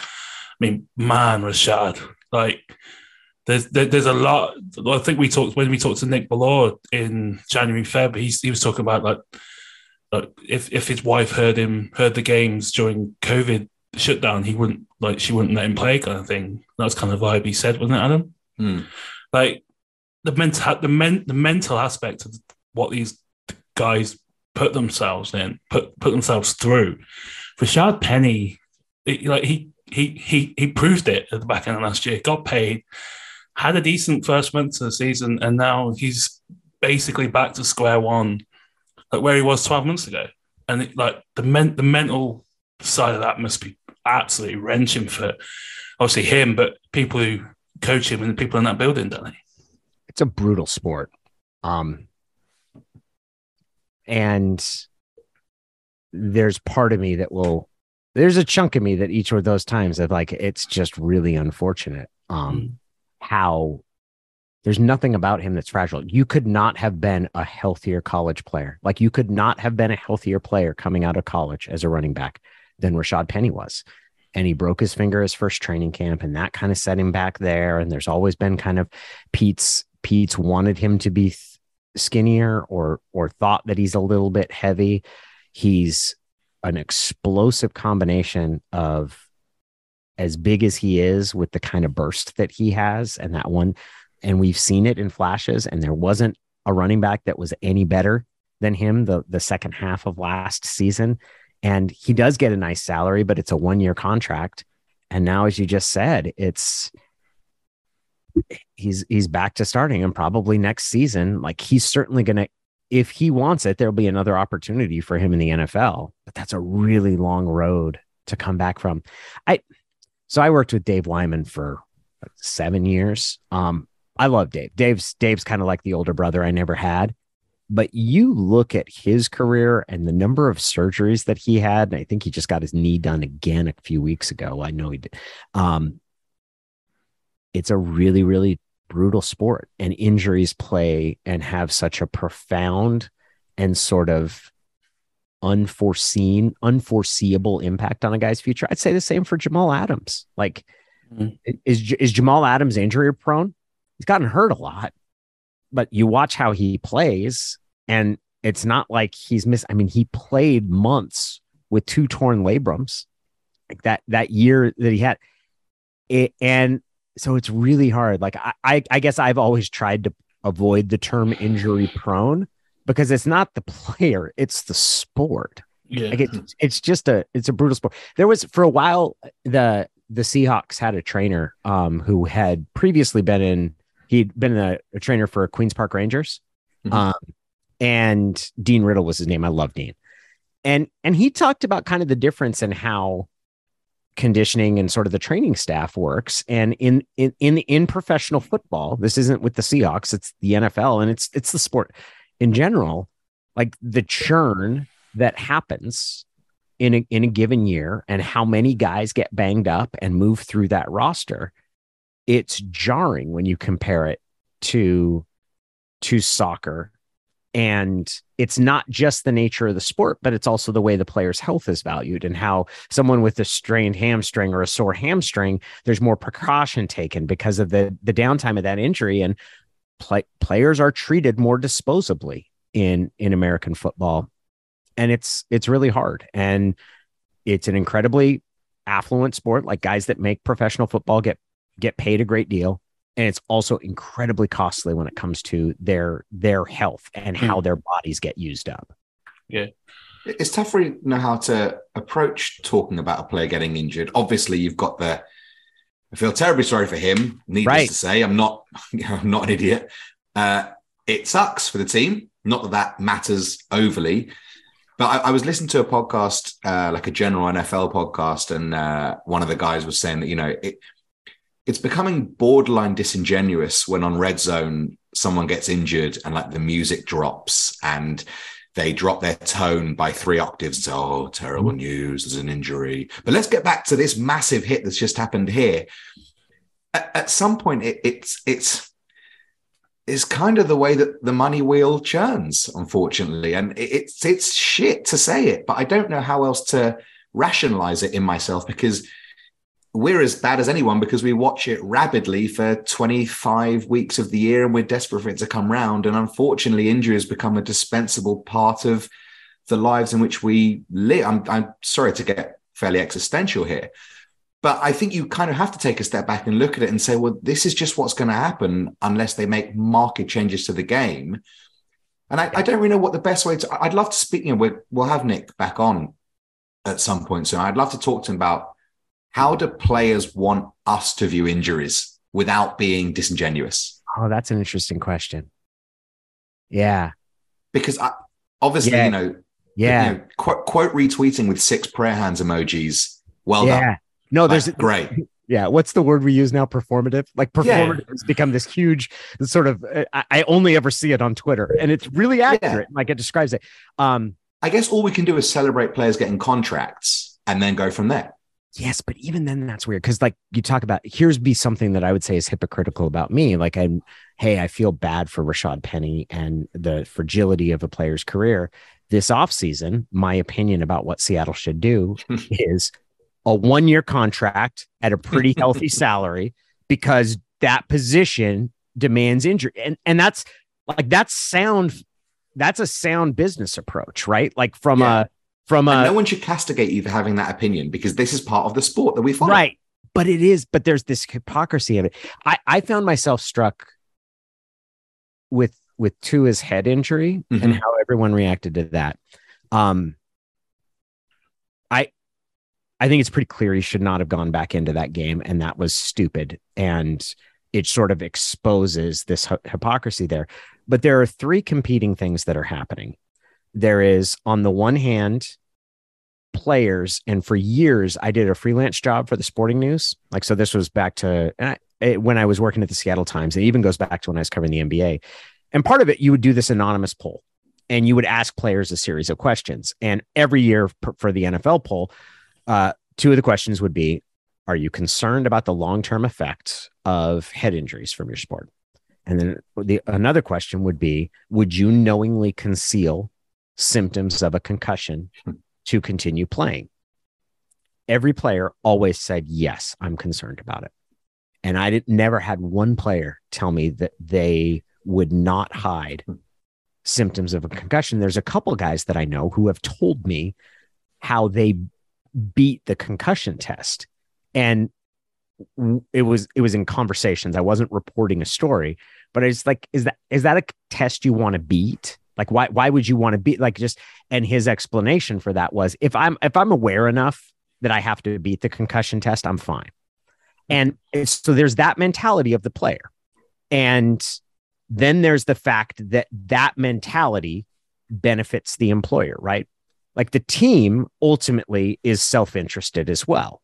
mean man Rashad like there's there's a lot. I think we talked when we talked to Nick Bellore in January Feb. He he was talking about like if if his wife heard him heard the games during COVID shutdown, he wouldn't like she wouldn't let him play kind of thing. That was kind of vibe he said, wasn't it, Adam? Mm. Like the mental the men, the mental aspect of what these guys put themselves in, put put themselves through. Rashad Penny, it, like he he he he proved it at the back end of last year. Got paid, had a decent first month of the season, and now he's basically back to square one, like where he was 12 months ago. And it, like the men- the mental side of that must be absolutely wrenching for obviously him, but people who coach him and the people in that building, don't they? It's a brutal sport. Um, and there's part of me that will there's a chunk of me that each of those times that like it's just really unfortunate um mm how there's nothing about him that's fragile. You could not have been a healthier college player. Like you could not have been a healthier player coming out of college as a running back than Rashad Penny was. And he broke his finger his first training camp, and that kind of set him back there. And there's always been kind of Pete's Pete's wanted him to be skinnier or or thought that he's a little bit heavy. He's an explosive combination of as big as he is with the kind of burst that he has and that one and we've seen it in flashes and there wasn't a running back that was any better than him the the second half of last season. And he does get a nice salary but it's a one year contract. And now as you just said it's he's he's back to starting and probably next season. Like he's certainly going to if he wants it there'll be another opportunity for him in the NFL but that's a really long road to come back from. I so I worked with Dave Wyman for seven years. Um, I love Dave. Dave's Dave's kind of like the older brother I never had. But you look at his career and the number of surgeries that he had, and I think he just got his knee done again a few weeks ago. I know he did. Um, it's a really, really brutal sport, and injuries play and have such a profound and sort of unforeseen, unforeseeable impact on a guy's future. I'd say the same for Jamal Adams. Like, mm-hmm. is is Jamal Adams injury prone? He's gotten hurt a lot, but you watch how he plays, and it's not like he's missed. I mean, he played months with two torn labrums, like that that year that he had, it, and so it's really hard. Like I, I, I guess I've always tried to avoid the term injury prone because it's not the player, it's the sport. Yeah. Like it's it's just a it's a brutal sport. There was for a while the the Seahawks had a trainer um who had previously been in he'd been a, a trainer for Queens Park Rangers. Mhm. Um and Dean Riddle was his name. I love Dean. And and he talked about kind of the difference in how conditioning and sort of the training staff works and in in in in professional football this isn't with the Seahawks it's the NFL and it's it's the sport in general like the churn that happens in a, in a given year and how many guys get banged up and move through that roster it's jarring when you compare it to to soccer. And it's not just the nature of the sport but it's also the way the player's health is valued and how someone with a strained hamstring or a sore hamstring there's more precaution taken because of the the downtime of that injury. And play, players are treated more disposably in in American football. And it's it's really hard. And it's an incredibly affluent sport like guys that make professional football get get paid a great deal and it's also incredibly costly when it comes to their their health and how their bodies get used up yeah It's tough for you to know how to approach talking about a player getting injured. Obviously, you've got the. I feel terribly sorry for him. Needless Right. to say, I'm not. I'm not an idiot. Uh, it sucks for the team. Not that that matters overly, but I, I was listening to a podcast, uh, like a general NFL podcast, and uh, one of the guys was saying that you know it. It's becoming borderline disingenuous when on red zone someone gets injured and like the music drops and they drop their tone by three octaves oh, terrible mm-hmm. news, there's an injury. But let's get back to this massive hit that's just happened here. At, at some point, it, it's it's it's kind of the way that the money wheel churns, unfortunately. And it, it's it's shit to say it, but I don't know how else to rationalize it in myself because we're as bad as anyone because we watch it rapidly for 25 weeks of the year and we're desperate for it to come round. And unfortunately, injury has become a dispensable part of the lives in which we live. I'm, I'm sorry to get fairly existential here, but I think you kind of have to take a step back and look at it and say, well, this is just what's going to happen unless they make market changes to the game. And I, I don't really know what the best way to, I'd love to speak, you know, we'll, have Nick back on at some point soon. I'd love to talk to him about how do players want us to view injuries without being disingenuous? oh that's an interesting question yeah Because I, obviously, Yeah. you know, yeah you know, quote, quote retweeting with six prayer hands emojis. Well yeah done. no Like, there's great. yeah what's the word we use now performative like Yeah. performative has become this huge sort of uh, I, I only ever see it on twitter and it's really accurate like it describes it um I guess all we can do is celebrate players getting contracts and then go from there. Yes but even then that's weird because like you talk about here's be something that i would say is hypocritical about me like i'm hey i feel bad for rashad penny and the fragility of a player's career this offseason my opinion about what seattle should do is a one year contract at a pretty healthy salary because that position demands injury. And and that's like that's sound that's a sound business approach, right? Like from Yeah. a from And no one should castigate you for having that opinion because this is part of the sport that we follow. right. But it is, but there's this hypocrisy of it. I, I found myself struck with with Tua's head injury and Mhm. how everyone reacted to that. Um I I think it's pretty clear he should not have gone back into that game, and that was stupid. And it sort of exposes this hypocrisy there. But there are three competing things that are happening. There is, on the one hand, players, and for years I did a freelance job for the Sporting News. Like, so this was back to I, it, when I was working at the Seattle Times. It even goes back to when I was covering the NBA. And part of it, you would do this anonymous poll, and you would ask players a series of questions. And every year for, for the NFL poll, uh, two of the questions would be Are you concerned about the long term effects of head injuries from your sport? And then the another question would be Would you knowingly conceal symptoms of a concussion hmm. to continue playing? Every player always said, Yes, I'm concerned about it. And I did, never had one player tell me that they would not hide hmm. symptoms of a concussion. There's a couple guys that I know who have told me how they beat the concussion test. And it was it was in conversations. I wasn't reporting a story, but it's like, is that is that a test you want to beat? Like, why why would you want to be like just? And his explanation for that was, if I'm if I'm aware enough that I have to beat the concussion test, I'm fine. Mm-hmm. And so there's that mentality of the player, and then there's the fact that that mentality benefits the employer, right? Like the team ultimately is self-interested as well.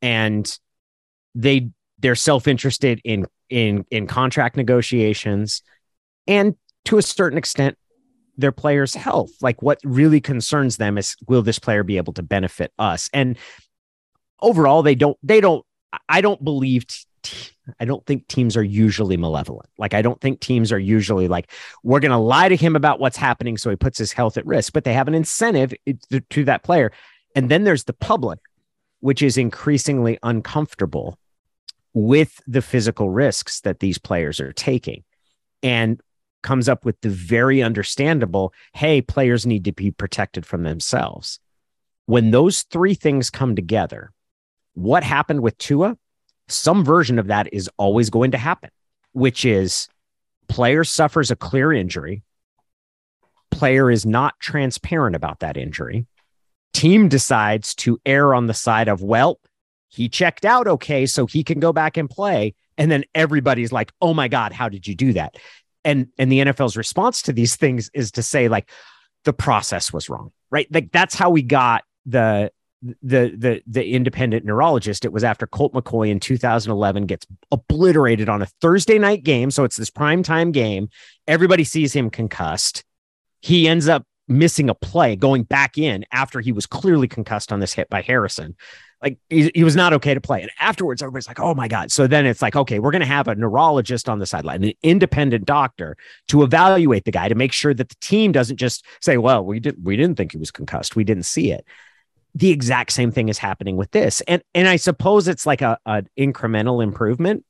And they they're self-interested in in in contract negotiations and to a certain extent their players' health. Like what really concerns them is will this player be able to benefit us? And overall they don't they don't I don't believe I don't think teams are usually malevolent. Like, I don't think teams are usually like, we're going to lie to him about what's happening so he puts his health at risk, but they have an incentive to, to that player. And then there's the public, which is increasingly uncomfortable with the physical risks that these players are taking and comes up with the very understandable hey, players need to be protected from themselves. When those three things come together, what happened with Tua? some version of that is always going to happen, which is player suffers a clear injury, player is not transparent about that injury, team decides to err on the side of, well, he checked out okay, so he can go back and play. And then everybody's like, oh my God, how did you do that? And and the NFL's response to these things is to say, like, the process was wrong, right? Like that's how we got the the the the independent neurologist. It was after Colt McCoy in 2011 gets obliterated on a Thursday night game, so it's this prime time game. Everybody sees him concussed. He ends up missing a play, going back in after he was clearly concussed on this hit by Harrison. Like he, he was not okay to play. And afterwards, everybody's like, "Oh my god!" So then it's like, okay, we're going to have a neurologist on the sideline, an independent doctor to evaluate the guy to make sure that the team doesn't just say, "Well, we didn't we didn't think he was concussed. We didn't see it." the exact same thing is happening with this. And and I suppose it's like a, an incremental improvement,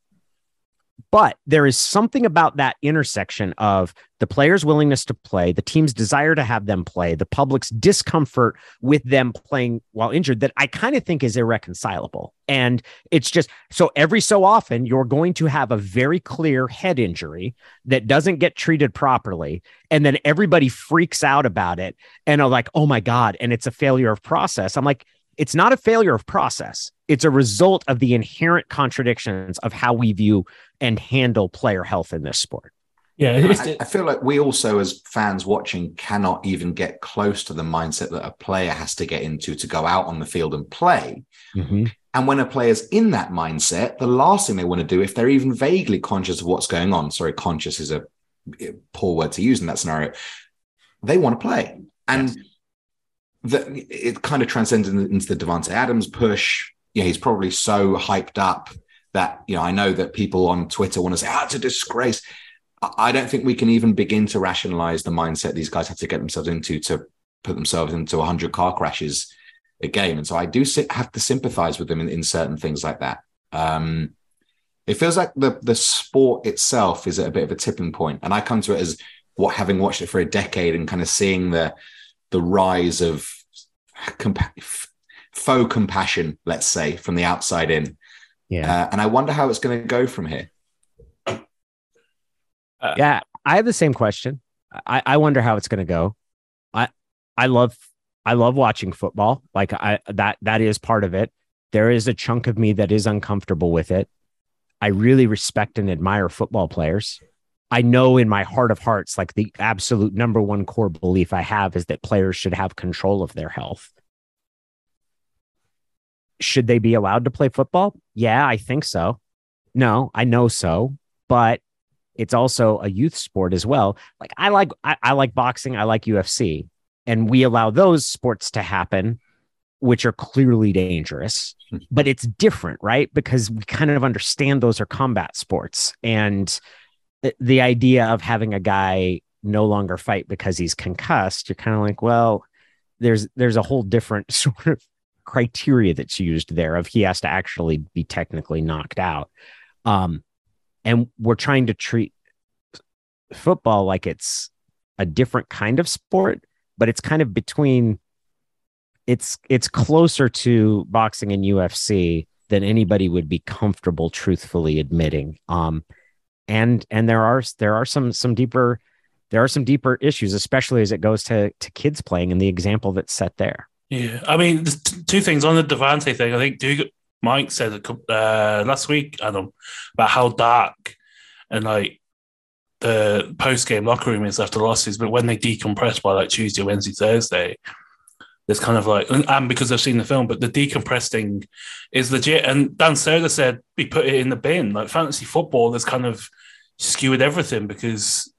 but there is something about that intersection of the player's willingness to play, the team's desire to have them play, the public's discomfort with them playing while injured that I kind of think is irreconcilable. And it's just so every so often you're going to have a very clear head injury that doesn't get treated properly. And then everybody freaks out about it and are like, oh my God. And it's a failure of process. I'm like, it's not a failure of process. It's a result of the inherent contradictions of how we view and handle player health in this sport. Yeah, I, I, feel like we also, as fans watching, cannot even get close to the mindset that a player has to get into to go out on the field and play. Mm-hmm. And when a player's in that mindset, the last thing they want to do, if they're even vaguely conscious of what's going on, sorry, conscious is a poor word to use in that scenario, they want to play. And yes. The, it kind of transcends into the Davante Adams push. Yeah, he's probably so hyped up that you know I know that people on Twitter want to say, "Ah, oh, it's a disgrace." I don't think we can even begin to rationalize the mindset these guys have to get themselves into to put themselves into 100 car crashes a game. And so I do have to sympathize with them in, in certain things like that. Um, it feels like the the sport itself is at a bit of a tipping point, and I come to it as what having watched it for a decade and kind of seeing the the rise of compa- faux compassion, let's say, from the outside in. Yeah. Uh, and I wonder how it's going to go from here. Uh, yeah, I have the same question. I, I wonder how it's going to go. I I love I love watching football. Like I that that is part of it. There is a chunk of me that is uncomfortable with it. I really respect and admire football players. I know in my heart of hearts, like the absolute number one core belief I have is that players should have control of their health should they be allowed to play football? Yeah, I think so. No, I know so, but it's also a youth sport as well. Like I like I, I like boxing, I like UFC, and we allow those sports to happen, which are clearly dangerous. Hmm. But it's different, right? Because we kind of understand those are combat sports, and the idea of having a guy no longer fight because he's concussed, you're kind of like, well, there's there's a whole different sort of criteria that's used there of he has to actually be technically knocked out. Um, and we're trying to treat football like it's a different kind of sport, but it's kind of between it's it's closer to boxing and UFC than anybody would be comfortable truthfully admitting. Um, and and there are there are some some deeper there are some deeper issues, especially as it goes to to kids playing and the example that's set there. Yeah, I mean, two things on the Davante thing. I think Duke, Mike said uh, last week, Adam, about how dark and like the post game locker room is after losses, but when they decompress by like Tuesday, Wednesday, Thursday, there's kind of like, and because I've seen the film, but the decompressing is legit. And Dan Soder said we put it in the bin. Like fantasy football, there's kind of skewered everything because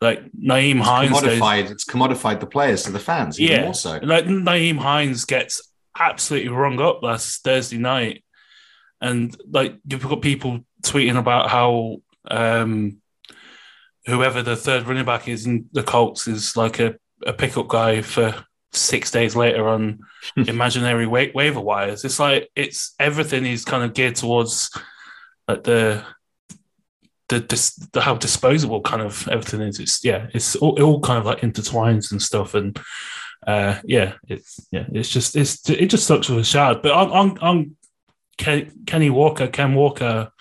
like Nyheim it's Hines. Commodified, goes, it's commodified the players to the fans, yeah, more so. Like Nyheim Hines gets absolutely rung up last Thursday night. And like you've got people tweeting about how um, whoever the third running back is in the Colts is like a, a pickup guy for six days later on imaginary wa- waiver wires. It's like it's everything is kind of geared towards like the the, the, the how disposable kind of everything is. It's yeah, it's all, it all kind of like intertwines and stuff, and uh, yeah, it's yeah, it's just it's it just sucks with Rashad. But on on, on Kenny Walker, Ken Walker,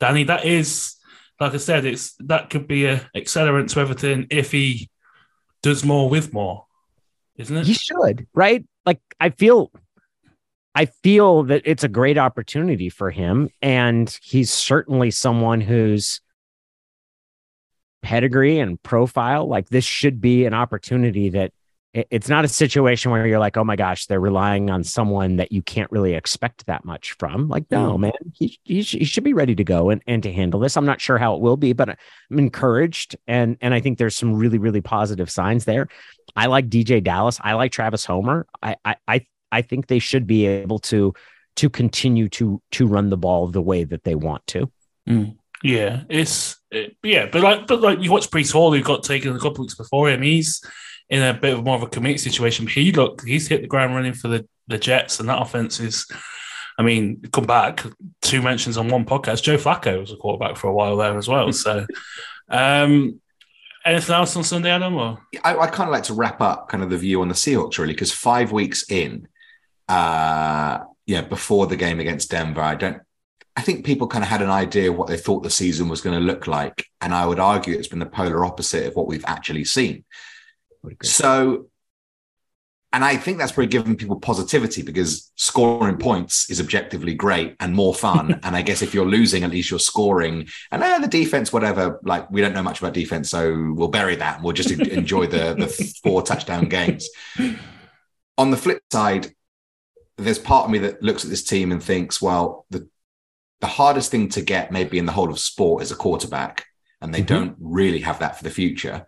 Danny, that is like I said, it's that could be a accelerant to everything if he does more with more, isn't it? He should, right? Like I feel I feel that it's a great opportunity for him. And he's certainly someone who's pedigree and profile. Like this should be an opportunity that it's not a situation where you're like, oh my gosh, they're relying on someone that you can't really expect that much from. Like, no, mm. man, he, he, he, should be ready to go and, and to handle this. I'm not sure how it will be, but I'm encouraged. And, and I think there's some really, really positive signs there. I like DJ Dallas. I like Travis Homer. I, I, I, I think they should be able to, to continue to, to run the ball the way that they want to. Mm. Yeah, it's it, yeah, but like but like you watch Breece Hall, who got taken a couple weeks before him. He's in a bit of more of a commit situation. He look, he's hit the ground running for the the Jets, and that offense is. I mean, come back. Two mentions on one podcast. Joe Flacco was a quarterback for a while there as well. So, um, anything else on Sunday, Adam? Or? I, I kind of like to wrap up kind of the view on the Seahawks really, because five weeks in, uh, yeah, before the game against Denver, I don't I think people kind of had an idea of what they thought the season was going to look like. And I would argue it's been the polar opposite of what we've actually seen. So, and I think that's probably given people positivity because scoring points is objectively great and more fun. and I guess if you're losing, at least you're scoring. And uh, the defense, whatever, like we don't know much about defense, so we'll bury that and we'll just enjoy the, the four touchdown games. On the flip side, there's part of me that looks at this team and thinks, well, the the hardest thing to get maybe in the whole of sport is a quarterback and they mm-hmm. don't really have that for the future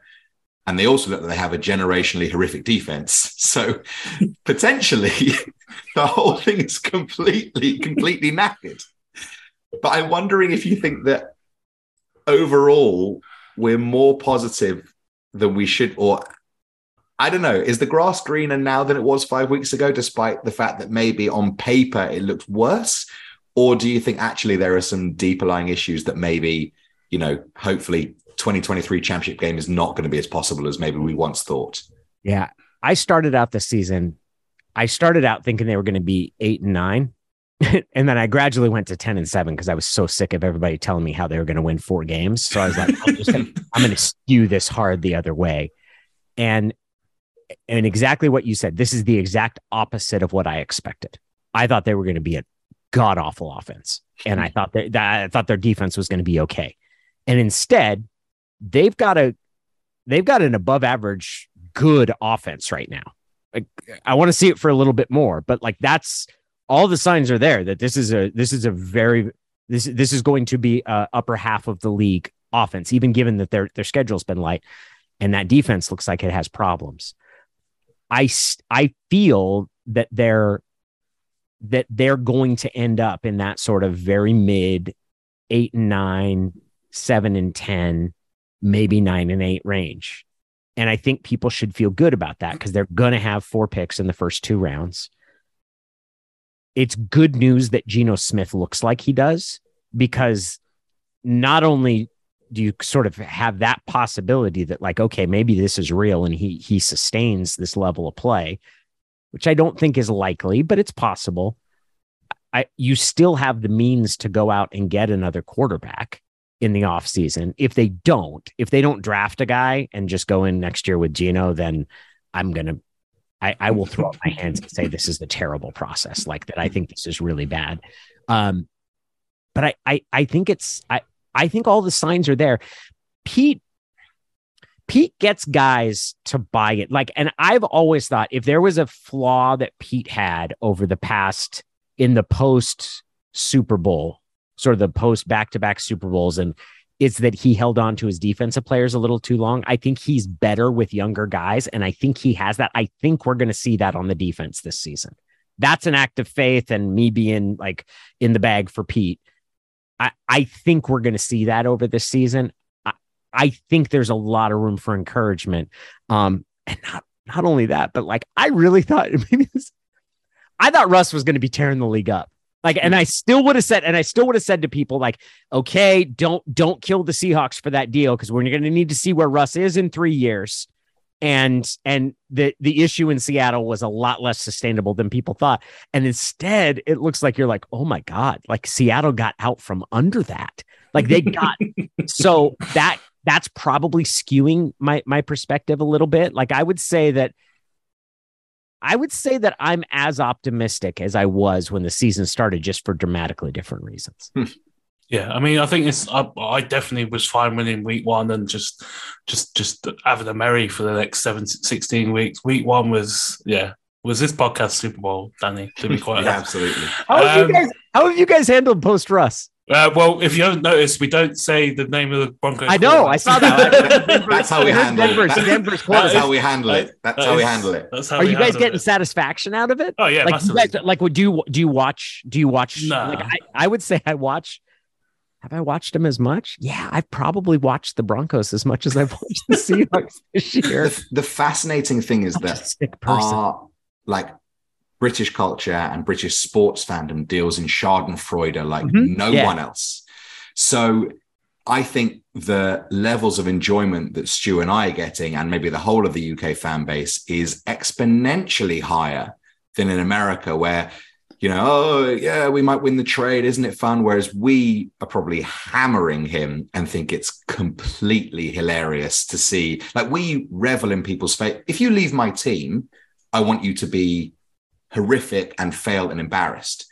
and they also look like they have a generationally horrific defense so potentially the whole thing is completely completely knackered but i'm wondering if you think that overall we're more positive than we should or I don't know. Is the grass greener now than it was five weeks ago, despite the fact that maybe on paper it looks worse? Or do you think actually there are some deeper lying issues that maybe, you know, hopefully 2023 championship game is not going to be as possible as maybe we once thought? Yeah. I started out the season, I started out thinking they were going to be eight and nine. and then I gradually went to 10 and seven because I was so sick of everybody telling me how they were going to win four games. So I was like, I'm, going to skew this hard the other way. And and exactly what you said, this is the exact opposite of what I expected. I thought they were going to be a god awful offense, and I thought that, that I thought their defense was going to be okay, and instead they've got a they've got an above average good offense right now. Like I want to see it for a little bit more, but like that's all the signs are there that this is a this is a very this this is going to be a upper half of the league offense, even given that their their schedule's been light and that defense looks like it has problems. I I feel that they're that they're going to end up in that sort of very mid eight and nine, seven and 10, maybe nine and eight range. And I think people should feel good about that because they're going to have four picks in the first two rounds. It's good news that Geno Smith looks like he does because not only do you sort of have that possibility that like okay maybe this is real and he he sustains this level of play which I don't think is likely, but it's possible. I, you still have the means to go out and get another quarterback. In the offseason. If they don't, if they don't draft a guy and just go in next year with Geno, then I'm gonna I, I will throw up my hands and say this is a terrible process. Like that, I think this is really bad. Um, but I, I I think it's I I think all the signs are there. Pete Pete gets guys to buy it. Like, and I've always thought if there was a flaw that Pete had over the past in the post Super Bowl, sort of the post back to back Super Bowls, and it's that he held on to his defensive players a little too long. I think he's better with younger guys, and I think he has that. I think we're going to see that on the defense this season. That's an act of faith, and me being like in the bag for Pete. I, I think we're going to see that over this season. I, I think there's a lot of room for encouragement. Um, and not not only that, but like I really thought maybe this, I thought Russ was going to be tearing the league up. Like, and hmm. I still would have said, and I still would have said to people, like, okay, don't don't kill the Seahawks for that deal because we're going to need to see where Russ is in three years. And and the the issue in Seattle was a lot less sustainable than people thought. And instead, it looks like you're like, oh my God, like Seattle got out from under that. Like they got so that that's probably skewing my my perspective a little bit. Like I would say that I would say that I'm as optimistic as I was when the season started, just for dramatically different reasons. Hmm. Yeah, I mean, I think it's. I, I, definitely was fine winning week one and just, just, just having a merry for the next seven, 16 weeks. Week one was, yeah, was this podcast Super Bowl, Danny? To be quite yeah, absolutely. How have, um, you guys, how have you guys handled post Russ? Uh, well, if you haven't noticed, we don't say the name of the Broncos. I know. I saw that. That's how we handle Denver's, it. Denver's That's how we handle it. That's how we handle it. That's how Are you guys getting it. satisfaction out of it? Oh yeah, like you guys, like would do you do you watch? Do you watch? No. Like I, I would say I watch. Have I watched them as much? Yeah, I've probably watched the Broncos as much as I've watched the Seahawks this year. The, the fascinating thing is that our like British culture and British sports fandom deals in Schadenfreude like mm-hmm. no yeah. one else. So I think the levels of enjoyment that Stu and I are getting, and maybe the whole of the UK fan base, is exponentially higher than in America, where you know, oh yeah, we might win the trade, isn't it fun? Whereas we are probably hammering him and think it's completely hilarious to see. Like we revel in people's faith. If you leave my team, I want you to be horrific and fail and embarrassed.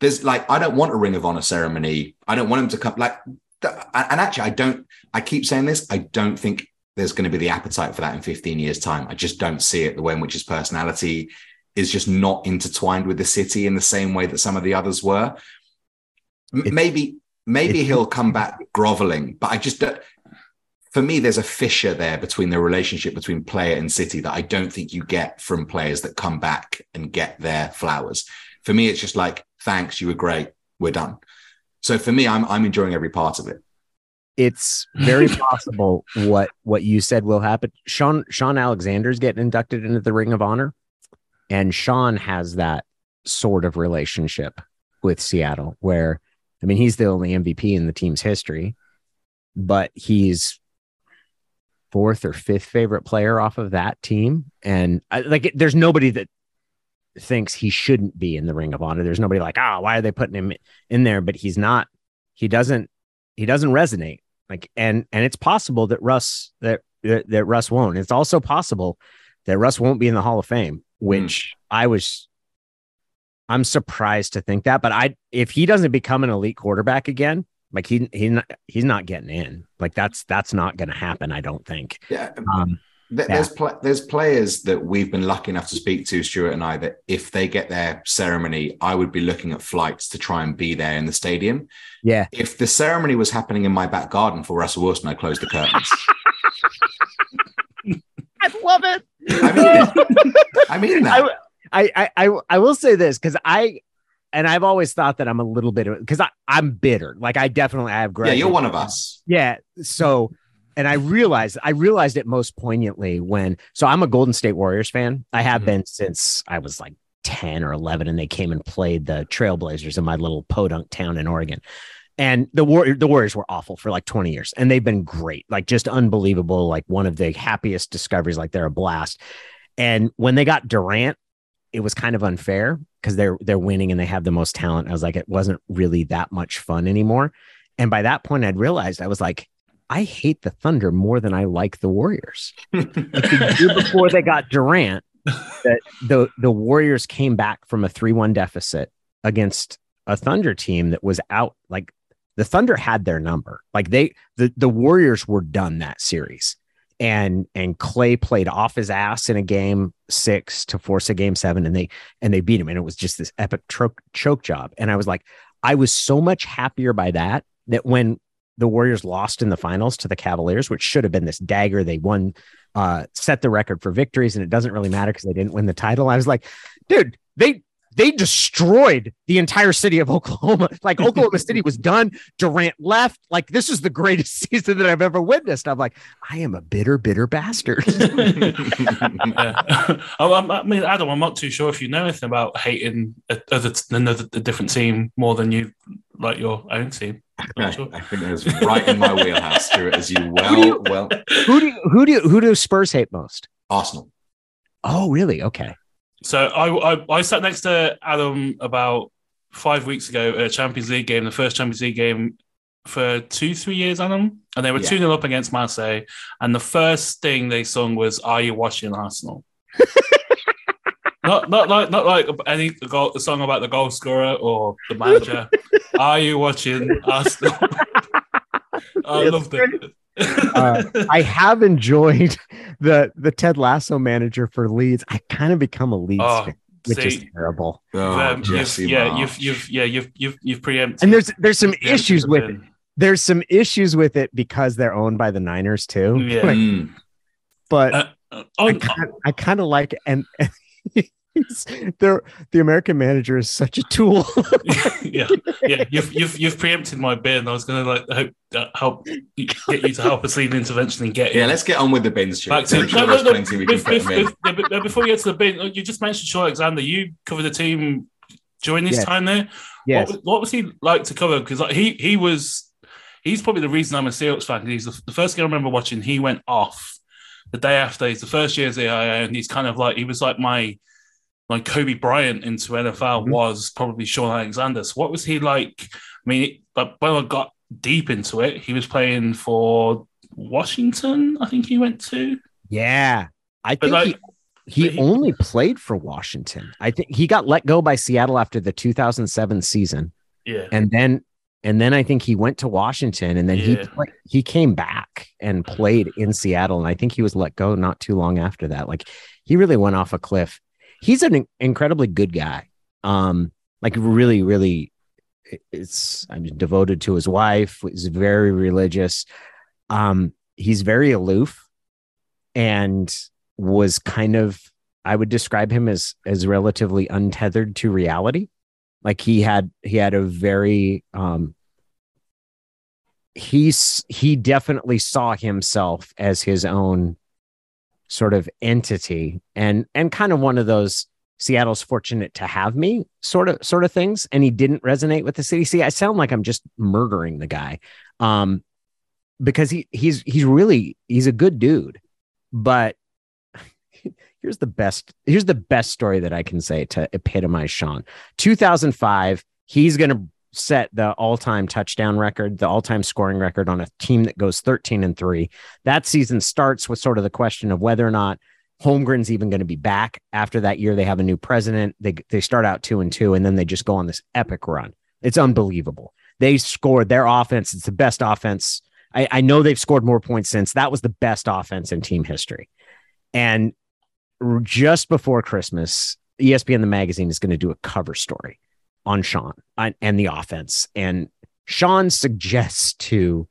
There's like, I don't want a Ring of Honor ceremony. I don't want him to come like, and actually, I don't, I keep saying this, I don't think there's going to be the appetite for that in 15 years' time. I just don't see it the way in which his personality is just not intertwined with the city in the same way that some of the others were. It, maybe, maybe he'll come back groveling, but I just don't, for me, there's a fissure there between the relationship between player and city that I don't think you get from players that come back and get their flowers. For me, it's just like, thanks, you were great, we're done. So for me, I'm I'm enjoying every part of it. It's very possible what what you said will happen. Sean Shaun Alexander's getting inducted into the Ring of Honor, and Shaun has that sort of relationship with Seattle, where I mean, he's the only MVP in the team's history, but he's fourth or fifth favorite player off of that team. And I, like, there's nobody that thinks he shouldn't be in the Ring of Honor. There's nobody like, ah, oh, why are they putting him in there? But he's not. He doesn't. He doesn't resonate. Like, and and it's possible that Russ that that, that Russ won't. It's also possible that Russ won't be in the Hall of Fame, which mm. I was. I'm surprised to think that, but I if he doesn't become an elite quarterback again, like he he he's not getting in. Like that's that's not going to happen. I don't think. Yeah. Um, there's pl- there's players that we've been lucky enough to speak to Stuart and I that if they get their ceremony, I would be looking at flights to try and be there in the stadium. Yeah. If the ceremony was happening in my back garden for Russell Wilson, I'd close the curtains. I love it. I mean, I mean that. I, I, I, I will say this because I and I've always thought that I'm a little bit because I'm bitter. Like I definitely I have great. Yeah, you're one of us. Yeah. So, and I realized I realized it most poignantly when so I'm a Golden State Warriors fan. I have mm-hmm. been since I was like 10 or 11, and they came and played the Trailblazers in my little podunk town in Oregon. And the war the Warriors were awful for like 20 years, and they've been great, like just unbelievable, like one of the happiest discoveries. Like they're a blast. And when they got Durant, it was kind of unfair because they're they're winning and they have the most talent. I was like, it wasn't really that much fun anymore. And by that point, I'd realized I was like, I hate the Thunder more than I like the Warriors. like the year before they got Durant, that the the Warriors came back from a 3-1 deficit against a Thunder team that was out like the Thunder had their number. Like they the the Warriors were done that series. And and Clay played off his ass in a game 6 to force a game 7 and they and they beat him and it was just this epic choke choke job. And I was like I was so much happier by that that when the Warriors lost in the finals to the Cavaliers, which should have been this dagger. They won, uh, set the record for victories, and it doesn't really matter because they didn't win the title. I was like, dude, they they destroyed the entire city of Oklahoma. Like Oklahoma City was done. Durant left. Like this is the greatest season that I've ever witnessed. I'm like, I am a bitter, bitter bastard. Oh, yeah. I mean, Adam, I'm not too sure if you know anything about hating other another a different team more than you like your own team. I, sure. I think that's right in my wheelhouse, Stuart, as you well, who you, well. Who do you, who do you, who do Spurs hate most? Arsenal. Oh, really? Okay. So I, I, I sat next to Adam about five weeks ago at a Champions League game, the first Champions League game for two, three years, Adam, and they were yeah. 2 0 up against Marseille. And the first thing they sung was Are You Watching Arsenal? not not like not like any goal, song about the goal scorer or the manager. Are you watching Arsenal? I loved it. Uh, I have enjoyed the the Ted Lasso manager for Leeds. I kind of become a Leeds oh, fan, which see, is terrible. Oh, um, you've, yeah, you've you've yeah you've you've you've preempted. And there's there's some issues with it. There's some issues with it because they're owned by the Niners too. Yeah. Like, mm. But uh, uh, I kind of like it. and, and the the American manager is such a tool. yeah, yeah. You've you've you've preempted my bid. I was going to like hope uh, help get you to help us lead an intervention and get yeah. Let's get on with the bins. Back to, no, no, no, before, before we get to the bin, you just mentioned Shaun Alexander. You covered the team during this yes. time there. Yes. What, what was he like to cover? Because like, he he was he's probably the reason I'm a Seahawks fan. He's the, the first game I remember watching. He went off the day after. He's the first year as AIA, and he's kind of like he was like my like Kobe Bryant into NFL mm-hmm. was probably Shaun Alexander. So what was he like? I mean, but when I got deep into it, he was playing for Washington. I think he went to. Yeah, I think like, he, he, he only played for Washington. I think he got let go by Seattle after the 2007 season. Yeah, and then and then I think he went to Washington, and then yeah. he he came back and played in Seattle, and I think he was let go not too long after that. Like he really went off a cliff he's an incredibly good guy. Um, like really, really, it's I'm devoted to his wife. He's very religious. Um, he's very aloof, and was kind of I would describe him as as relatively untethered to reality. Like he had he had a very um he's he definitely saw himself as his own sort of entity and and kind of one of those Seattle's fortunate to have me sort of sort of things and he didn't resonate with the city. See, I sound like I'm just murdering the guy. Um because he he's he's really he's a good dude. But here's the best here's the best story that I can say to epitomize Shaun 2005, he's going to set the all-time touchdown record, the all-time scoring record on a team that goes 13 and 3. That season starts with sort of the question of whether or not Holmgren's even going to be back after that year. They have a new president. They they start out 2 and 2 and then they just go on this epic run. It's unbelievable. They scored their offense. It's the best offense. I, I know they've scored more points since. That was the best offense in team history. And just before Christmas, ESPN the magazine is going to do a cover story on Shaun and the offense. And Shaun suggests to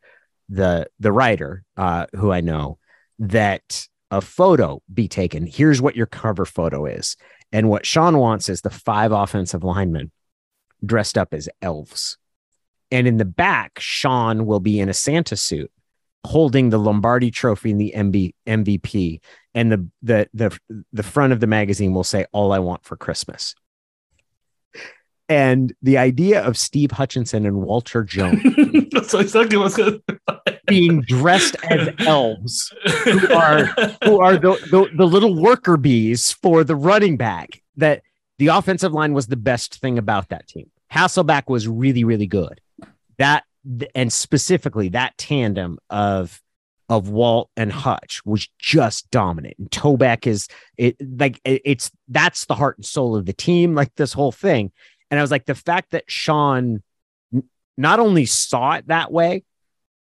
the the writer, uh, who I know, that a photo be taken. Here's what your cover photo is. And what Shaun wants is the five offensive linemen dressed up as elves. And in the back, Shaun will be in a Santa suit holding the Lombardi trophy and the MB, MVP. And the, the, the, the front of the magazine will say, All I want for Christmas. And the idea of Steve Hutchinson and Walter Jones That's exactly being dressed as elves who are who are the, the, the little worker bees for the running back. That the offensive line was the best thing about that team. Hasselbeck was really, really good. That and specifically that tandem of of Walt and Hutch was just dominant. And Toback is it like it, it's that's the heart and soul of the team, like this whole thing. And I was like, the fact that Shaun not only saw it that way,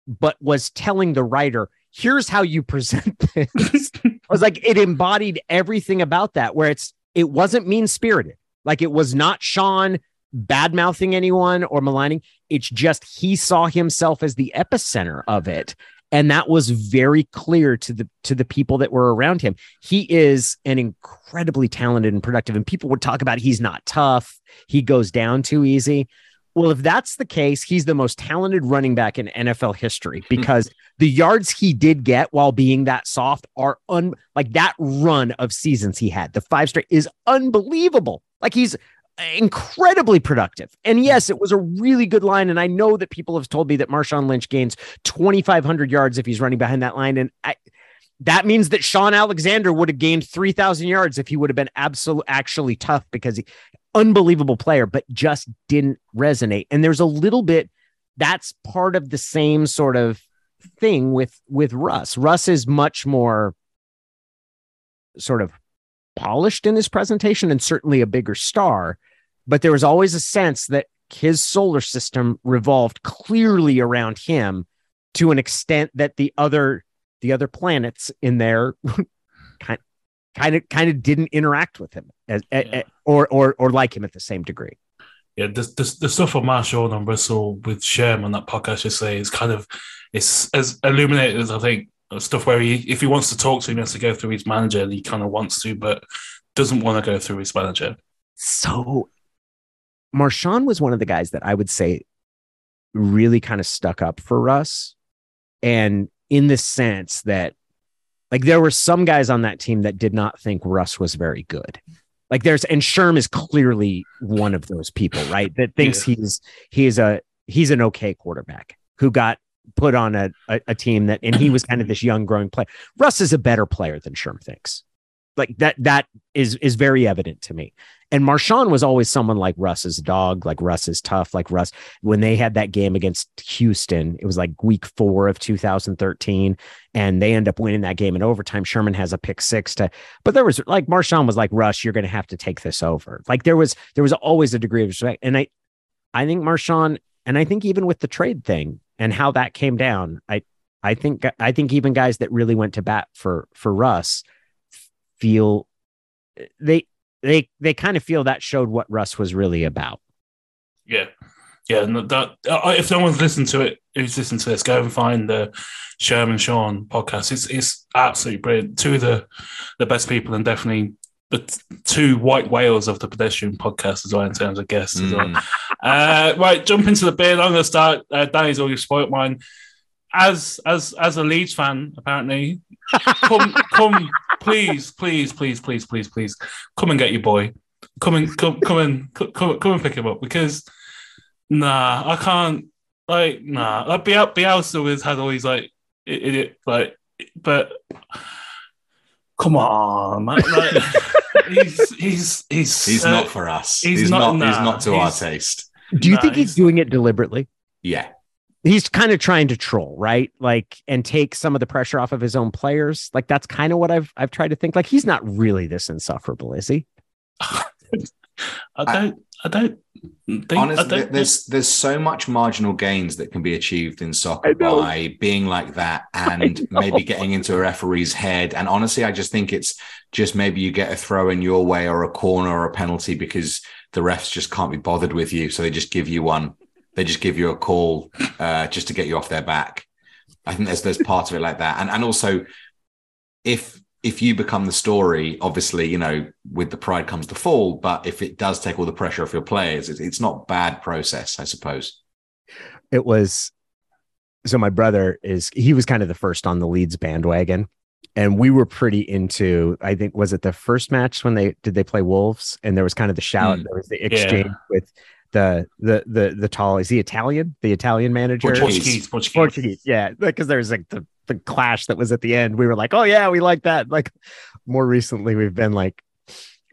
but was telling the writer, here's how you present this. I was like, it embodied everything about that, where it's it wasn't mean spirited. Like it was not Shaun bad mouthing anyone or maligning. It's just he saw himself as the epicenter of it. And that was very clear to the to the people that were around him. He is an incredibly talented and productive. And people would talk about he's not tough, he goes down too easy. Well, if that's the case, he's the most talented running back in NFL history hmm. because the yards he did get while being that soft are un like that run of seasons he had. The five straight is unbelievable. Like he's incredibly productive. And hmm. yes, it was a really good line. And I know that people have told me that Marshawn Lynch gains 2,500 yards if he's running behind that line. And I, that means that Shaun Alexander would have gained 3,000 yards if he would have been absolutely actually tough because he unbelievable player, but just didn't resonate. And there's a little bit that's part of the same sort of thing with with Russ. Russ is much more sort of polished in his presentation and certainly a bigger star but there was always a sense that his solar system revolved clearly around him to an extent that the other the other planets in there kind kind of kind of didn't interact with him as, yeah. or or or like him at the same degree. Yeah, the, the, the stuff on Marshall and Russell with Sherm on that podcast say, is kind of it's as illuminated as I think stuff where he if he wants to talk to him, he has to go through his manager and he kind of wants to, but doesn't want to go through his manager. So Marshawn was one of the guys that I would say really kind of stuck up for Russ. And in the sense that, like, there were some guys on that team that did not think Russ was very good. Like, there's, and Sherm is clearly one of those people, right? That thinks yeah. he's, he's a, he's an okay quarterback who got put on a, a, a team that, and he was kind of this young growing player. Russ is a better player than Sherm thinks like that that is is very evident to me and Marshawn was always someone like Russ's dog, like Russ is tough, like Russ. When they had that game against Houston, it was like week four of 2013, and they end up winning that game in overtime. Sherman has a pick six to, but there was like Marshawn was like, Russ, you're to have to take this over. Like there was, there was always a degree of respect. And I, I think Marshawn, and I think even with the trade thing and how that came down, I, I think, I think even guys that really went to bat for, for Russ feel they, they they kind of feel that showed what Russ was really about. Yeah, yeah. And that uh, if no one's listened to it, who's listened to this, go and find the Sherman Sean podcast. It's it's absolutely brilliant. Two of the the best people, and definitely the two white whales of the pedestrian podcast as well in terms of guests mm. as well. Uh, right, jump into the bid. I'm going to start. Uh, Danny's already spoiled mine. As as as a Leeds fan, apparently, come come please, please, please, please, please, please, come and get your boy. Come and come, come and come, come and pick him up because nah, I can't. Like nah, like Biel- Bielsa was had all these like it, it like, but come on, man. Like, he's he's he's he's uh, not for us. He's, he's not, not nah, he's not to our taste. Do you nah, think he's, he's doing it deliberately? Yeah he's kind of trying to troll, right? Like and take some of the pressure off of his own players. Like that's kind of what I've I've tried to think. Like he's not really this insufferable, is he? I don't I, I don't think, honestly I don't there's there's so much marginal gains that can be achieved in soccer by being like that and maybe getting into a referee's head. And honestly, I just think it's just maybe you get a throw in your way or a corner or a penalty because the refs just can't be bothered with you. So they just give you one they just give you a call uh, just to get you off their back. I think there's there's part of it like that, and and also if if you become the story, obviously you know with the pride comes the fall. But if it does take all the pressure off your players, it's, it's not bad process, I suppose. It was. So my brother is he was kind of the first on the Leeds bandwagon, and we were pretty into i think was it the first match when they did they play wolves and there was kind of the shout mm, there was the exchange yeah. with the the the the tall is he Italian? The Italian manager Portuguese Portuguese, Portuguese yeah because there's like the the clash that was at the end. We were like, oh yeah, we like that. Like more recently, we've been like,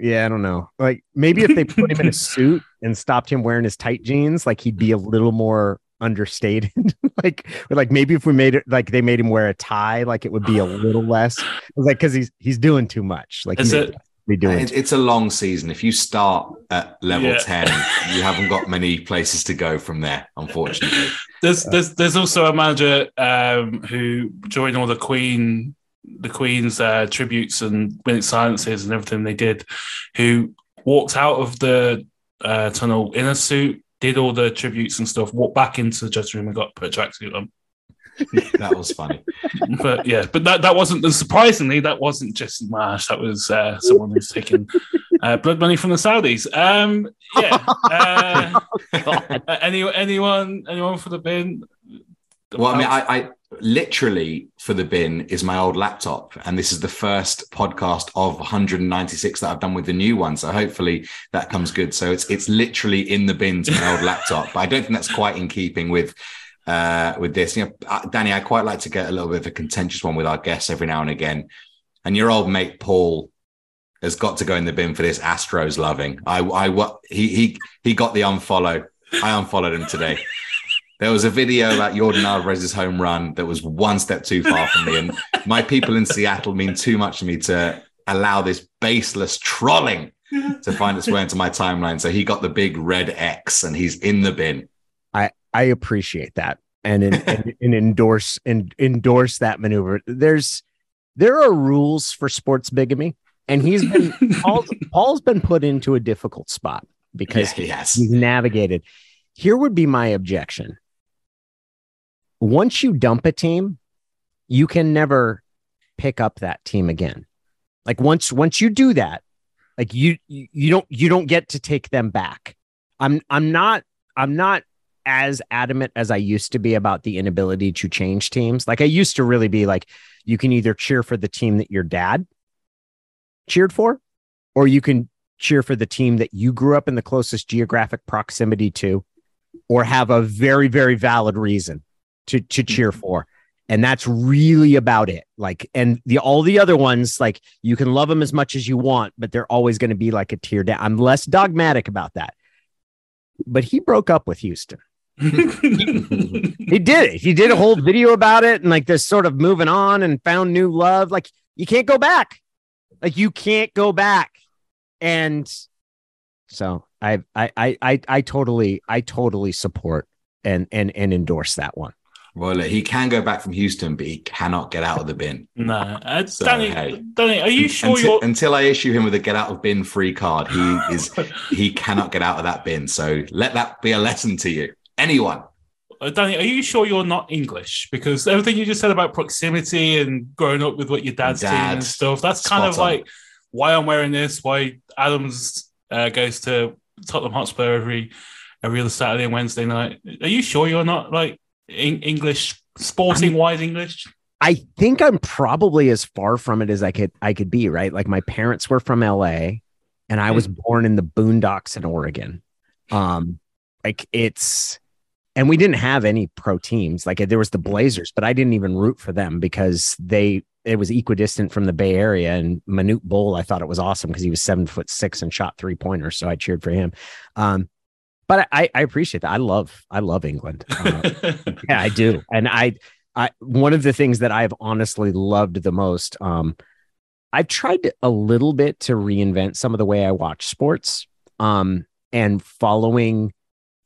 yeah, I don't know. Like maybe if they put him in a suit and stopped him wearing his tight jeans, like he'd be a little more understated. like, like maybe if we made it like they made him wear a tie, like it would be a little less. Like, because he's he's doing too much. Like, Is it- be doing. It- it's a long season. If you start at level Yeah. 10, you haven't got many places to go from there, unfortunately. There's there's there's also a manager um, who joined all the Queen the Queen's uh, tributes and minute silences and everything they did, who walked out of the uh, tunnel in a suit, did all the tributes and stuff, walked back into the dressing room and got put a tracksuit on. That was funny. But yeah, but that, that wasn't surprisingly that wasn't Jesse Marsch. That was uh, someone who's taking uh, blood money from the Saudis. Um, yeah. Uh, God. uh, any anyone anyone for the bin? Well, I mean, I, I literally for the bin is my old laptop, and this is the first podcast of 196 that I've done with the new one. So hopefully that comes good. So it's it's literally in the bin to my old laptop, but I don't think that's quite in keeping with uh with this. You know, uh, Danny, I quite like to get a little bit of a contentious one with our guests every now and again, and your old mate Paul has got to go in the bin for this Astros loving. I I he he he got the unfollow. I unfollowed him today. There was a video about Yordan Alvarez's home run that was one step too far for me. And my people in Seattle mean too much to me to allow this baseless trolling to find its way into my timeline. So he got the big red X and he's in the bin. I appreciate that and and, and, and endorse and endorse that maneuver. There's there are rules for sports bigamy, and he's been Paul's, Paul's been put into a difficult spot because Yeah, yes. he's navigated. Here would be my objection. Once you dump a team, you can never pick up that team again. Like once once you do that, like you you don't you don't get to take them back. I'm I'm not I'm not as adamant as I used to be about the inability to change teams. Like I used to really be like you can either cheer for the team that your dad cheered for or you can cheer for the team that you grew up in the closest geographic proximity to or have a very very valid reason to to cheer mm-hmm. for. And that's really about it. Like and the all the other ones like you can love them as much as you want but they're always going to be like a tear down. I'm less dogmatic about that. But he broke up with houston he did it he did a whole video about it and like this sort of moving on and found new love like you can't go back like you can't go back and so i i i i, I totally i totally support and and and endorse that one Well, he can go back from Houston, but he cannot get out of the bin. no, uh, So, Danny, hey. Danny, are you sure until, you're? until I issue him with a get out of bin free card, he is he cannot get out of that bin. So let that be a lesson to you. Anyone. Uh, Danny, are you sure you're not English? Because everything you just said about proximity and growing up with what your dad's team and stuff, that's kind Spot of on. like why I'm wearing this, why Adams uh, goes to Tottenham Hotspur every every other Saturday and Wednesday night. Are you sure you're not like in- English, sporting wise English? I think I'm probably as far from it as I could I could be, right? Like my parents were from LA and I was born in the boondocks in Oregon. Um like it's and we didn't have any pro teams. Like there was the Blazers, but I didn't even root for them because they it was equidistant from the Bay Area and Manute Bol, I thought it was awesome because he was seven foot six and shot three pointers. So I cheered for him. Um but I, I appreciate that. I love I love England. Uh, yeah, I do. And I, I, one of the things that I've honestly loved the most, um, I've tried to- a little bit to reinvent some of the way I watch sports, um, and following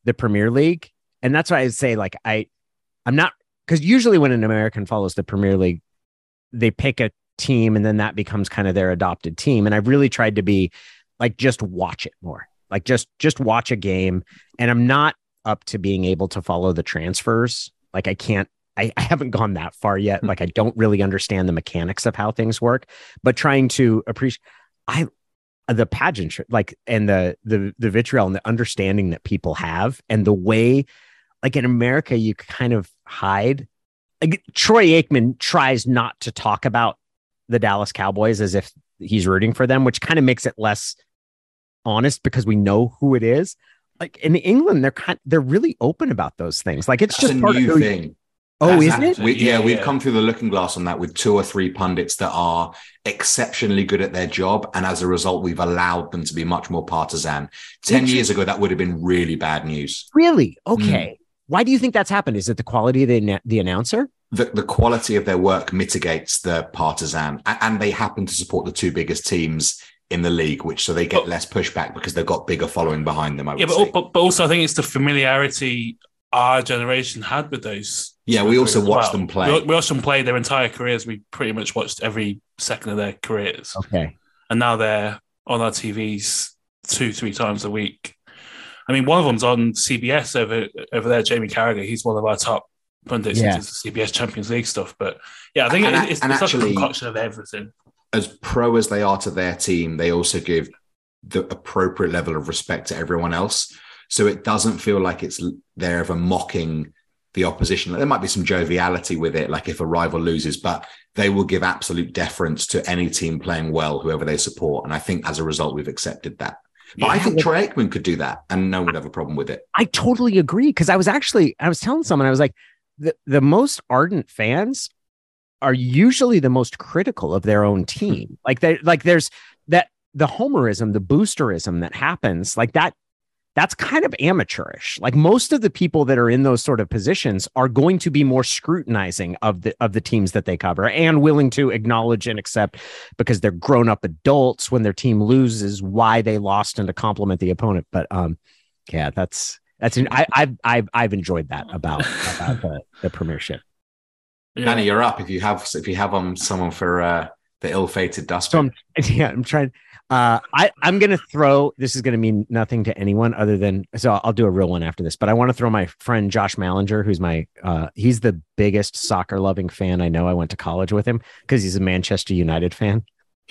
the Premier League. And that's why I say, like, I, I'm not, because usually when an American follows the Premier League, they pick a team and then that becomes kind of their adopted team. And I've really tried to be like, just watch it more, like, just, just watch a game. And I'm not up to being able to follow the transfers. Like I can't, I, I haven't gone that far yet. Hmm. Like I don't really understand the mechanics of how things work, but trying to appreciate, I, the pageantry, like, and the, the, the vitriol and the understanding that people have and the way, like in America, you kind of hide. Like Troy Aikman tries not to talk about the Dallas Cowboys as if he's rooting for them, which kind of makes it less honest because we know who it is like in England, they're kind they're really open about those things. Like it's That's just a part new of who- thing. Oh, That's is that- it? We, yeah, Yeah, we've come through the looking glass on that with two or three pundits that are exceptionally good at their job. And as a result, we've allowed them to be much more partisan. 10 years ago, that would have been really bad news. Really? Hmm. Okay. Why do you think that's happened? Is it the quality of the, the announcer? The, the quality of their work mitigates the partisan, and they happen to support the two biggest teams in the league, which so they get but, less pushback because they've got bigger following behind them. I yeah, but, but, but also I think it's the familiarity our generation had with those. Yeah, we also watched well. them play. We, we watched them play their entire careers. We pretty much watched every second of their careers. Okay, and now they're on our TVs two, three times a week. I mean, one of them's on CBS over over there. Jamie Carragher, he's one of our top pundits yeah. into CBS Champions League stuff. But yeah, I think and, it's, and it's actually, a concoction of everything. As pro as they are to their team, they also give the appropriate level of respect to everyone else. So it doesn't feel like it's they're ever mocking the opposition. There might be some joviality with it, like if a rival loses, but they will give absolute deference to any team playing well, whoever they support. And I think as a result, we've accepted that. But yeah. I think Troy Aikman could do that and no one would have a problem with it. I totally agree. Because I was actually, I was telling someone, I was like, the, the most ardent fans are usually the most critical of their own team. Like they like there's that the homerism, the boosterism that happens, like that that's kind of amateurish. Like most of the people that are in those sort of positions are going to be more scrutinizing of the of the teams that they cover and willing to acknowledge and accept because they're grown up adults when their team loses why they lost and to compliment the opponent. But um, yeah, that's that's I, I've I've I've enjoyed that about about the, the Premiership. Yeah. Danny, you're up if you have if you have um someone for uh, the ill-fated dust. So I'm, yeah, I'm trying. Uh, I, I'm going to throw, this is going to mean nothing to anyone other than, so I'll do a real one after this, but I want to throw my friend Josh Mallinger, who's my, uh, he's the biggest soccer loving fan I know. I went to college with him because he's a Manchester United fan.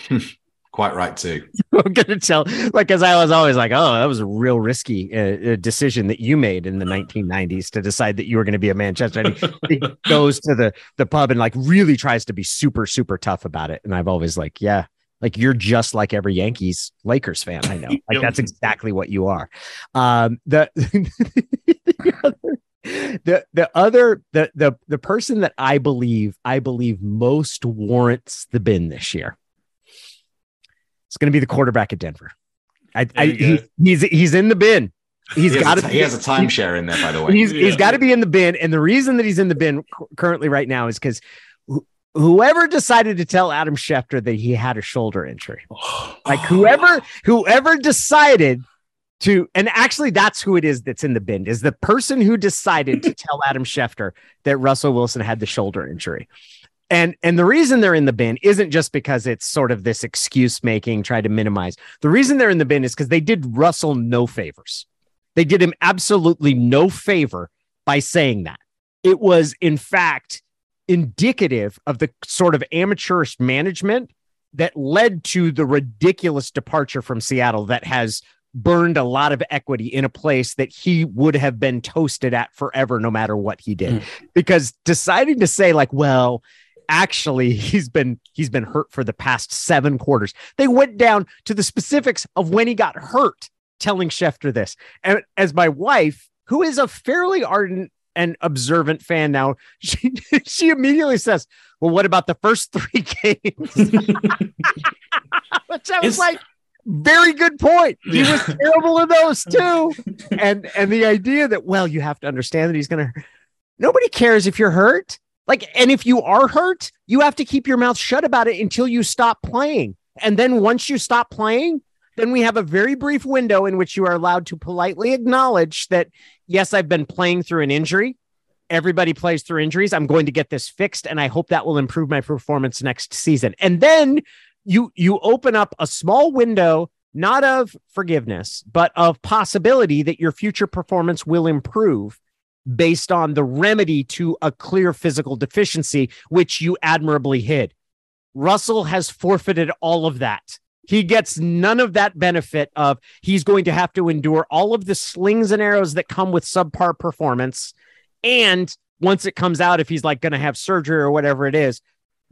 Quite right, too. I'm going to tell, like, because I was always like, oh, that was a real risky uh, uh decision that you made in the 1990s to decide that you were going to be a Manchester. And he, he goes to the, the pub and like really tries to be super, super tough about it. And I've always like, yeah, like you're just like every Yankees Lakers fan. I know. Like that's exactly what you are. Um, the, the other, the the other the the the person that I believe I believe most warrants the bin this year. It's going to be the quarterback at Denver. I, I he, he's he's in the bin. He's he got to. He has a timeshare in there, by the way. He's yeah. he's got to be in the bin, and the reason that he's in the bin currently right now is because whoever decided to tell Adam Schefter that he had a shoulder injury, like whoever whoever decided to, and actually that's who it is that's in the bin is the person who decided to tell Adam Schefter that Russell Wilson had the shoulder injury. And and the reason they're in the bin isn't just because it's sort of this excuse making, try to minimize. The reason they're in the bin is because they did Russell no favors. They did him absolutely no favor by saying that. It was, in fact, indicative of the sort of amateurish management that led to the ridiculous departure from Seattle that has burned a lot of equity in a place that he would have been toasted at forever no matter what he did. Mm. because deciding to say like well actually he's been he's been hurt for the past 7 quarters. They went down to the specifics of when he got hurt telling Schefter this. And as my wife who is a fairly ardent an observant fan now, she she immediately says, "Well, what about the first three games?" Which I was it's, like, very good point. He was terrible in those too. And and the idea that well, you have to understand that he's gonna. Nobody cares if you're hurt. Like, and if you are hurt, you have to keep your mouth shut about it until you stop playing. And then once you stop playing, then we have a very brief window in which you are allowed to politely acknowledge that, yes, I've been playing through an injury. Everybody plays through injuries. I'm going to get this fixed, and I hope that will improve my performance next season. And then you you open up a small window, not of forgiveness, but of possibility that your future performance will improve based on the remedy to a clear physical deficiency, which you admirably hid. Russell has forfeited all of that he gets none of that benefit of he's going to have to endure all of the slings and arrows that come with subpar performance. And once it comes out, if he's like going to have surgery or whatever it is,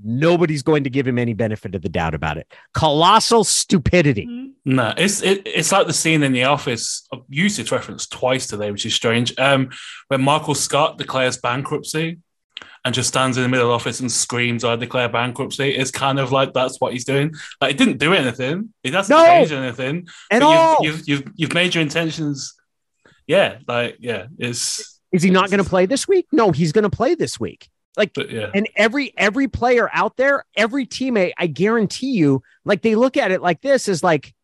nobody's going to give him any benefit of the doubt about it. Colossal stupidity. Mm-hmm. No, it's it, it's like the scene in The Office. I've used this reference twice today, which is strange. Um, when Michael Scott declares bankruptcy and just stands in the middle of the office and screams, I declare bankruptcy. It's kind of like that's what he's doing. Like, he didn't do anything. He doesn't no, change anything. At all. You've, you've, you've, you've made your intentions. Yeah. Like, yeah, it's. Is he not going to play this week? No, he's going to play this week. Like, But yeah, and every every player out there, every teammate, I guarantee you, like they look at it like this is like,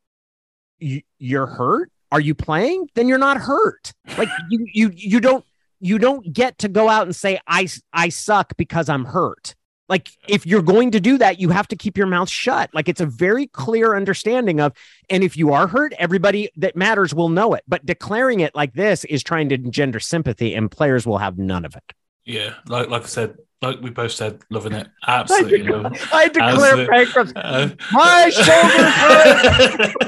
you, you're hurt. Are you playing? Then you're not hurt. Like you you you don't you don't get to go out and say I I suck because I'm hurt. Like if you're going to do that, you have to keep your mouth shut. Like it's a very clear understanding of, and if you are hurt, everybody that matters will know it. But declaring it like this is trying to engender sympathy, and players will have none of it. yeah. Like like I said, like we both said, loving it. Absolutely. loving it. I declare As- bankruptcy. Uh, My shoulders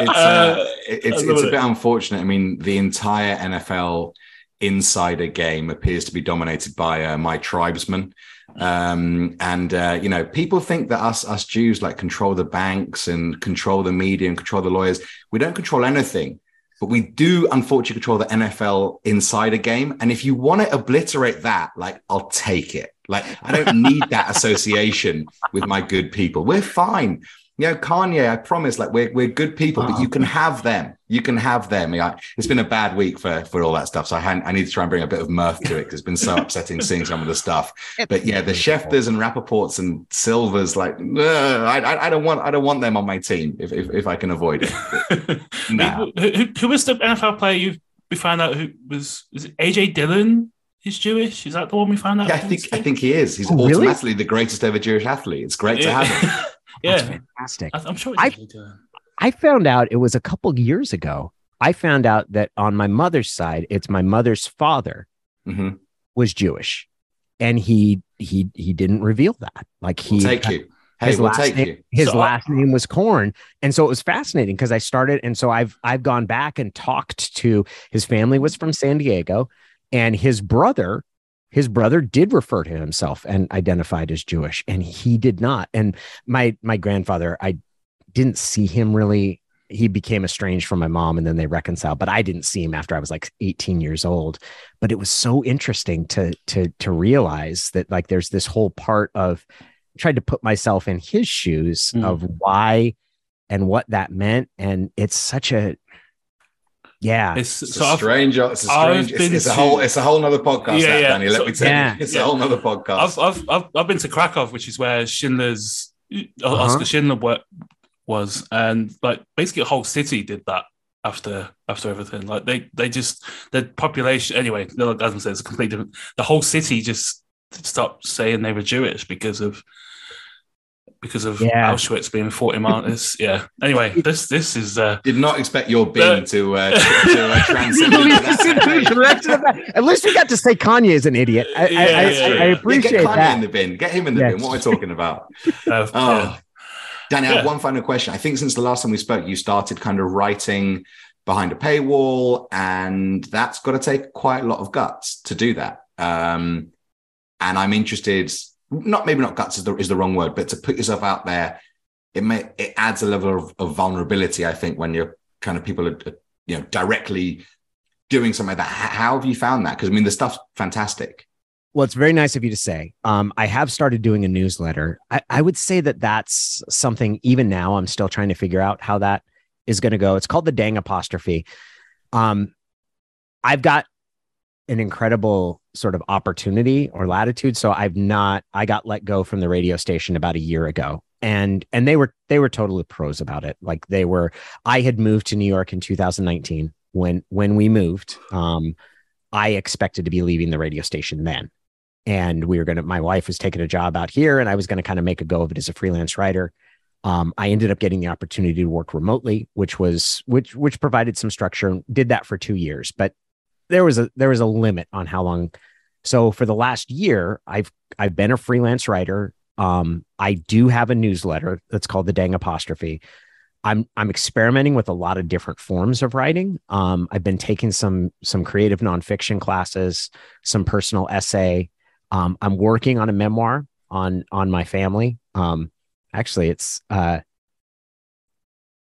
It's, Uh, uh, it's, it's love a it. bit unfortunate. I mean, the entire NFL insider game appears to be dominated by uh, my tribesmen. Um, and uh, you know, people think that us us Jews like control the banks and control the media and control the lawyers. We don't control anything, but we do unfortunately control the NFL insider game. And if you want to obliterate that, like I'll take it. Like I don't need that association with my good people. We're fine. You know, Kanye, I promise, like we're we're good people, but you can have them. You can have them. Yeah, it's been a bad week for for all that stuff. So I, had, I need to try and bring a bit of mirth to it because it's been so upsetting seeing some of the stuff. But yeah, the Schefters and Rappaports and Silvers, like I, I I don't want I don't want them on my team if if, if I can avoid it. No. who, who, who was the NFL player you we found out who was is it AJ Dillon is Jewish? Is that the one we found out? Yeah, I think I think he is. He's Oh, really? automatically the greatest ever Jewish athlete. It's great to have him. That's yeah, fantastic. I- I'm sure it's I- I found out it was a couple years ago. I found out that on my mother's side, it's my mother's father hmm was Jewish, and he he he didn't reveal that. Like he We'll take you. Hey, his we'll last take name, you. his So I- last name was Corn, and so it was fascinating because I started, and so I've I've gone back and talked to his family was from San Diego, and his brother, his brother did refer to himself and identified as Jewish, and he did not. And my my grandfather, I didn't see him really. He became estranged from my mom, and then they reconciled. But I didn't see him after I was like 18 years old. But it was so interesting to to to realize that like there's this whole part of tried to put myself in his shoes Mm. of why and what that meant. And it's such a, yeah. It's, It's so a I've, strange. It's a I've strange. It's, been it's a whole. It's a whole nother podcast, Yeah, that, yeah. Danny. Let So- me tell Yeah. you, it's Yeah. a whole nother podcast. I've, I've I've I've been to Krakow, which is where Schindler's uh, Uh-huh. Oscar Schindler wa- was, and like basically a whole city did that after after everything. Like they they just the population anyway. Like Adam says, it's a completely different. The whole city just stopped saying they were Jewish because of because of Yeah. Auschwitz being forty miles. yeah. Anyway, this this is uh, Did not expect your bin Uh, to uh, to, to uh, transcend that. At least we got to say Kanye is an idiot. I, I- Yeah, I, yeah, I, yeah. I Yeah, get appreciate Kanye that. in the bin. Get him in the Yeah. bin. What am I talking about? uh, Oh, yeah. Danny, I have one final question. I think since the last time we spoke, you started kind of writing behind a paywall, and that's got to take quite a lot of guts to do that. Um, and I'm interested, not maybe not guts is the, is the wrong word, but to put yourself out there, it may it adds a level of, of vulnerability. I think when you're kind of people are you know directly doing something like that. How have you found that? Because I mean, the stuff's fantastic. Well, it's very nice of you to say. Um, I have started doing a newsletter. I, I would say that that's something, even now, I'm still trying to figure out how that is going to go. It's called the Dang Apostrophe. Um, I've got an incredible sort of opportunity or latitude. So I've not, I got let go from the radio station about a year ago. And and they were they were totally pros about it. Like they were, I had moved to New York in 2019 when when we moved. Um, I expected to be leaving the radio station then. And we were to, my wife was taking a job out here and I was to kind of make a go of it as a freelance writer. Um, I ended up getting the opportunity to work remotely, which was, which, which provided some structure, did that for two years, but there was a, there was a limit on how long. So for the last year, I've, I've been a freelance writer. Um, I do have a newsletter that's called the Dang Apostrophe. I'm I'm experimenting with a lot of different forms of writing. Um, I've been taking some some creative nonfiction classes, some personal essay. Um, I'm working on a memoir on on my family. Um, actually, it's uh,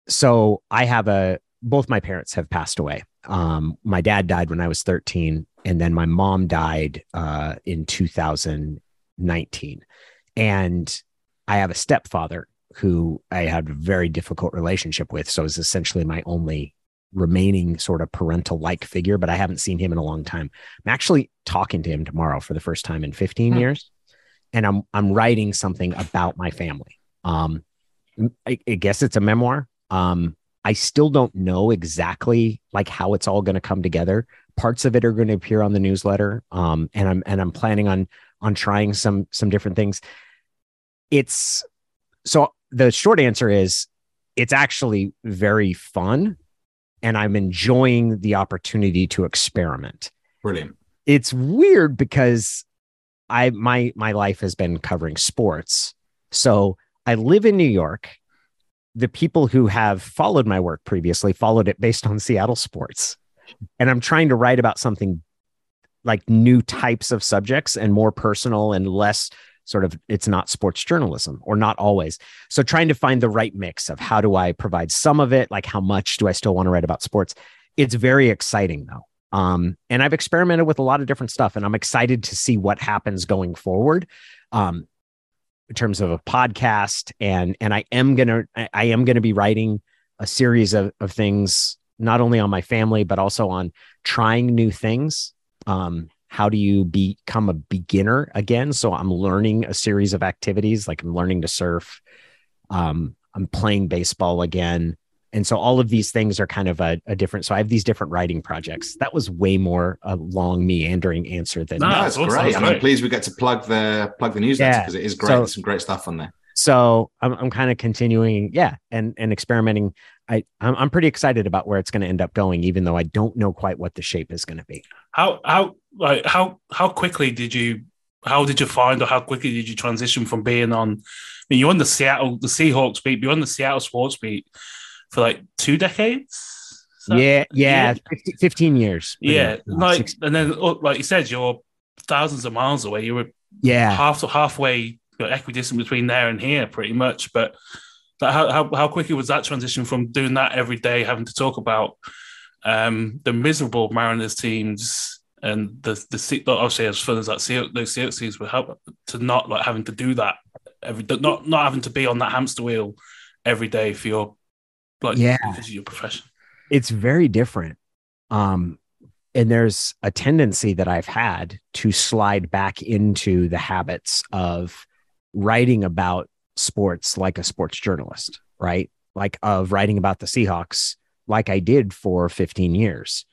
so I have a both my parents have passed away. Um, my dad died when I was 13, and then my mom died uh, in 2019, and I have a stepfather who I had a very difficult relationship with. So was essentially my only remaining sort of parental like figure, but I haven't seen him in a long time. I'm actually talking to him tomorrow for the first time in 15 hmm. years. And I'm I'm writing something about my family. Um I, I guess it's a memoir. Um I still don't know exactly like how it's all going to come together. Parts of it are going to appear on the newsletter. Um and I'm and I'm planning on on trying some some different things. It's so the short answer is it's actually very fun and I'm enjoying the opportunity to experiment. Brilliant. It's weird because I my my life has been covering sports. So I live in New York. The people who have followed my work previously followed it based on Seattle sports. And I'm trying to write about something like new types of subjects and more personal and less sort of it's not sports journalism or not always. So trying to find the right mix of how do i provide some of it? Like how much do i still want to write about sports? It's very exciting though. Um, and i've experimented with a lot of different stuff and i'm excited to see what happens going forward. Um, in terms of a podcast and and i am gonna i am gonna be writing a series of, of things not only on my family but also on trying new things. Um, how do you become a beginner again? So i'm learning a series of activities like i'm learning to surf. Um, i'm playing baseball again and so all of these things are kind of a, a, different so i have these different writing projects that was way more a long meandering answer than no, that's great. great. i'm pleased we get to plug the plug the newsletter because yeah. it is great so, some great stuff on there so i'm, I'm kind of continuing yeah and and experimenting I I'm, I'm pretty excited about where it's going to end up going, even though I don't know quite what the shape is going to be. How how like how how quickly did you how did you find or how quickly did you transition from being on? I mean, you're on the Seattle the Seahawks beat, you're on the Seattle sports beat for like two decades. Yeah, yeah, 15 years. Yeah, like and then oh, like you said, you're thousands of miles away. You were yeah half halfway equidistant between there and here, pretty much. But how, how, how quickly was that transition from doing that every day, having to talk about um, the miserable Mariners teams and the the obviously as fun as that those Seahawks teams would help to not like having to do that every not not having to be on that hamster wheel every day for your like yeah because of your profession. It's very different. Um, and there's a tendency that I've had to slide back into the habits of writing about sports like a sports journalist, right? Like of writing about the Seahawks, like I did for 15 years,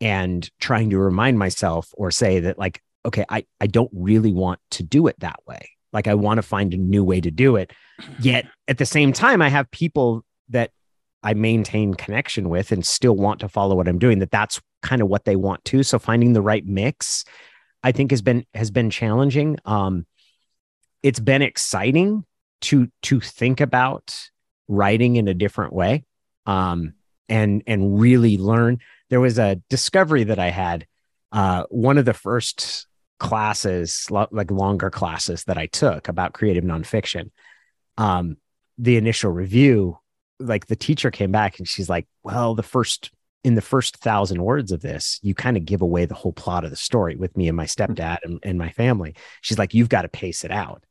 and trying to remind myself or say that, like, okay, I, I don't really want to do it that way. Like, I want to find a new way to do it. Yet at the same time, I have people that I maintain connection with and still want to follow what I'm doing, that that's kind of what they want to. So finding the right mix, I think has been has been challenging. Um, it's been exciting to to think about writing in a different way um, and and really learn there was a discovery that i had uh, one of the first classes like longer classes that i took about creative nonfiction um, the initial review like the teacher came back and she's like well the first in the first thousand words of this you kind of give away the whole plot of the story with me and my stepdad and, and my family she's like you've got to pace it out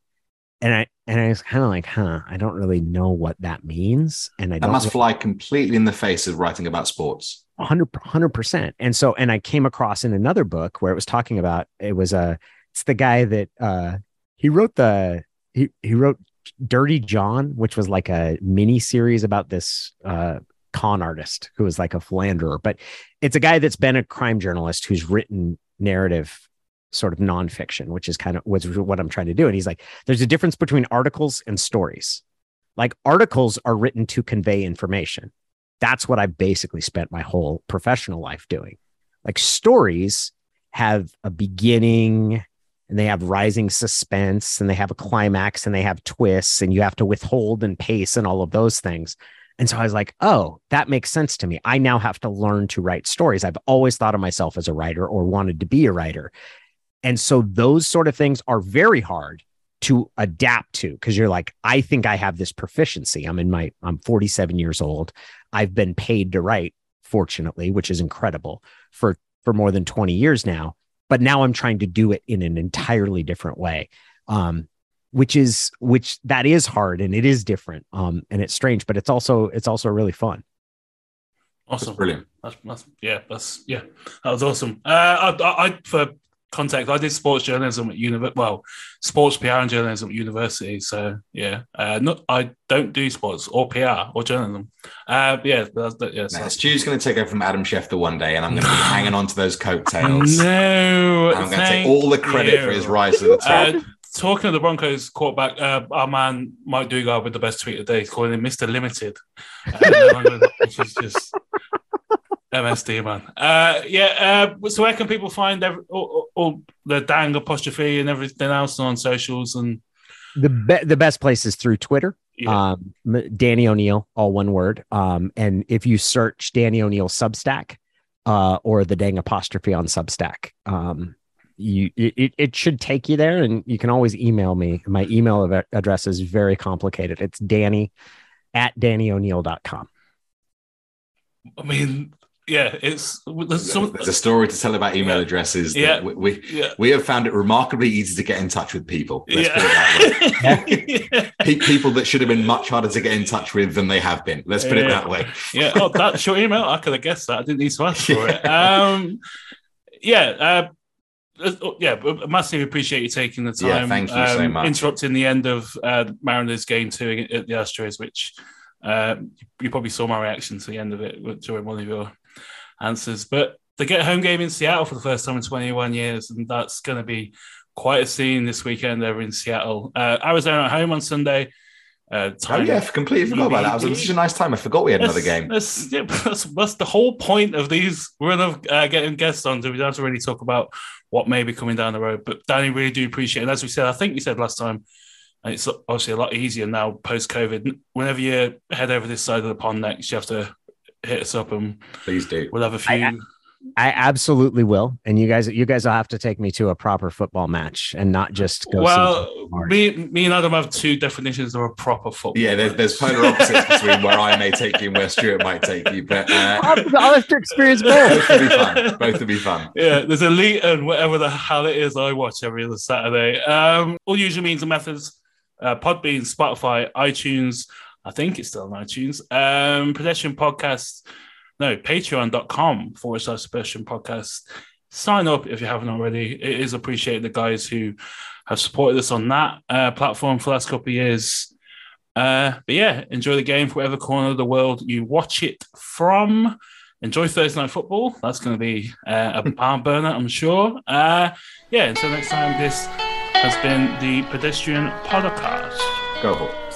and I and I was kind of like, huh, I don't really know what that means, and I that must really, fly completely in the face of writing about sports. 100 percent. And so, and I came across in another book where it was talking about it was a uh, it's the guy that uh he wrote the he he wrote Dirty John, which was like a mini series about this uh con artist who was like a philanderer, but it's a guy that's been a crime journalist who's written narrative sort of nonfiction, which is kind of what I'm trying to do. And he's like, there's a difference between articles and stories. Like articles are written to convey information. That's what I basically spent my whole professional life doing. Like stories have a beginning and they have rising suspense and they have a climax and they have twists and you have to withhold and pace and all of those things. And so I was like, oh, that makes sense to me. I now have to learn to write stories. I've always thought of myself as a writer or wanted to be a writer. And so those sort of things are very hard to adapt to because you're like, I think I have this proficiency. I'm in my, I'm 47 years old. I've been paid to write, fortunately, which is incredible for, for more than 20 years now. But now I'm trying to do it in an entirely different way. Um, which is which that is hard and it is different um and it's strange but it's also it's also really fun Awesome. That's brilliant. That's, that's, yeah, that's yeah, that was awesome. Uh, I, I, I for context, I did sports journalism at uni. Well, sports PR and journalism at university. So yeah, uh, not I don't do sports or PR or journalism. Uh, yeah, that's, that, yeah. Stu's going to take over from Adam Schefter one day, and I'm going to be hanging on to those coattails. no, And I'm going to take all the credit for his rise to the top. Uh, talking of the Broncos quarterback, uh, our man Mike Dugar with the best tweet of the day, calling him Mr. Limited, uh, which is just MSD, man. Uh, yeah, uh, so where can people find every, all, all, the dang apostrophe and everything else on socials? And The be- the best place is through Twitter. yeah, Um, Danny O'Neil, all one word. Um, and if you search Danny O'Neil Substack, uh, or the dang apostrophe on Substack, um, you it, it should take you there, and you can always email me. My email address is very complicated. It's Danny at DannyO'Neil.com. I mean, yeah, it's there's some, There's a story to tell about email addresses. that Yeah. we, we yeah. we have found it remarkably easy to get in touch with people. Let's put it that way. Yeah. People that should have been much harder to get in touch with than they have been. Let's put it that way. yeah. Oh, that's your email. I could have guessed that. I didn't need to ask for it. Um, yeah. Uh, uh, yeah, but massively appreciate you taking the time. Yeah, thank you so um, much. Interrupting the end of uh, Mariners game two at the Astros, which uh, you probably saw my reaction to the end of it during one of your answers. But they get a home game in Seattle for the first time in 21 years, and that's going to be quite a scene this weekend over in Seattle. Uh, Arizona at home on Sunday. Uh, Oh yeah, I completely forgot about that. It was such a nice time. I forgot we had another game. That's, yeah, that's, that's the whole point of these of uh, getting guests on. So we don't have to really talk about what may be coming down the road. But Danny, really do appreciate it. And as we said, I think you said last time, it's obviously a lot easier now post COVID. Whenever you head over this side of the pond next, you have to hit us up and Please do. we'll have a few. I- I absolutely will, and you guys, you guys will have to take me to a proper football match and not just go. well, Mark. me, me and Adam have two definitions of a proper football. Yeah, there's, there's polar opposites between where I may take you and where Stuart might take you, but uh, I'll, I'll have to experience both. both will be fun. Both will be fun. yeah, there's Elite and whatever the hell it is I watch every other Saturday. Um, all usual means and methods uh, Podbean, Spotify, iTunes. I think it's still on iTunes. Um, Pedestrian Podcast, no, patreon.com forward slash Pedestrian Podcast. Sign up if you haven't already. It is appreciated the guys who have supported us on that uh, platform for the last couple of years. Uh, but yeah, enjoy the game for whatever corner of the world you watch it from enjoy Thursday night football. That's going to be uh, a barn burner, I'm sure. Uh, yeah, until next time, this has been the Pedestrian Podcast. Go.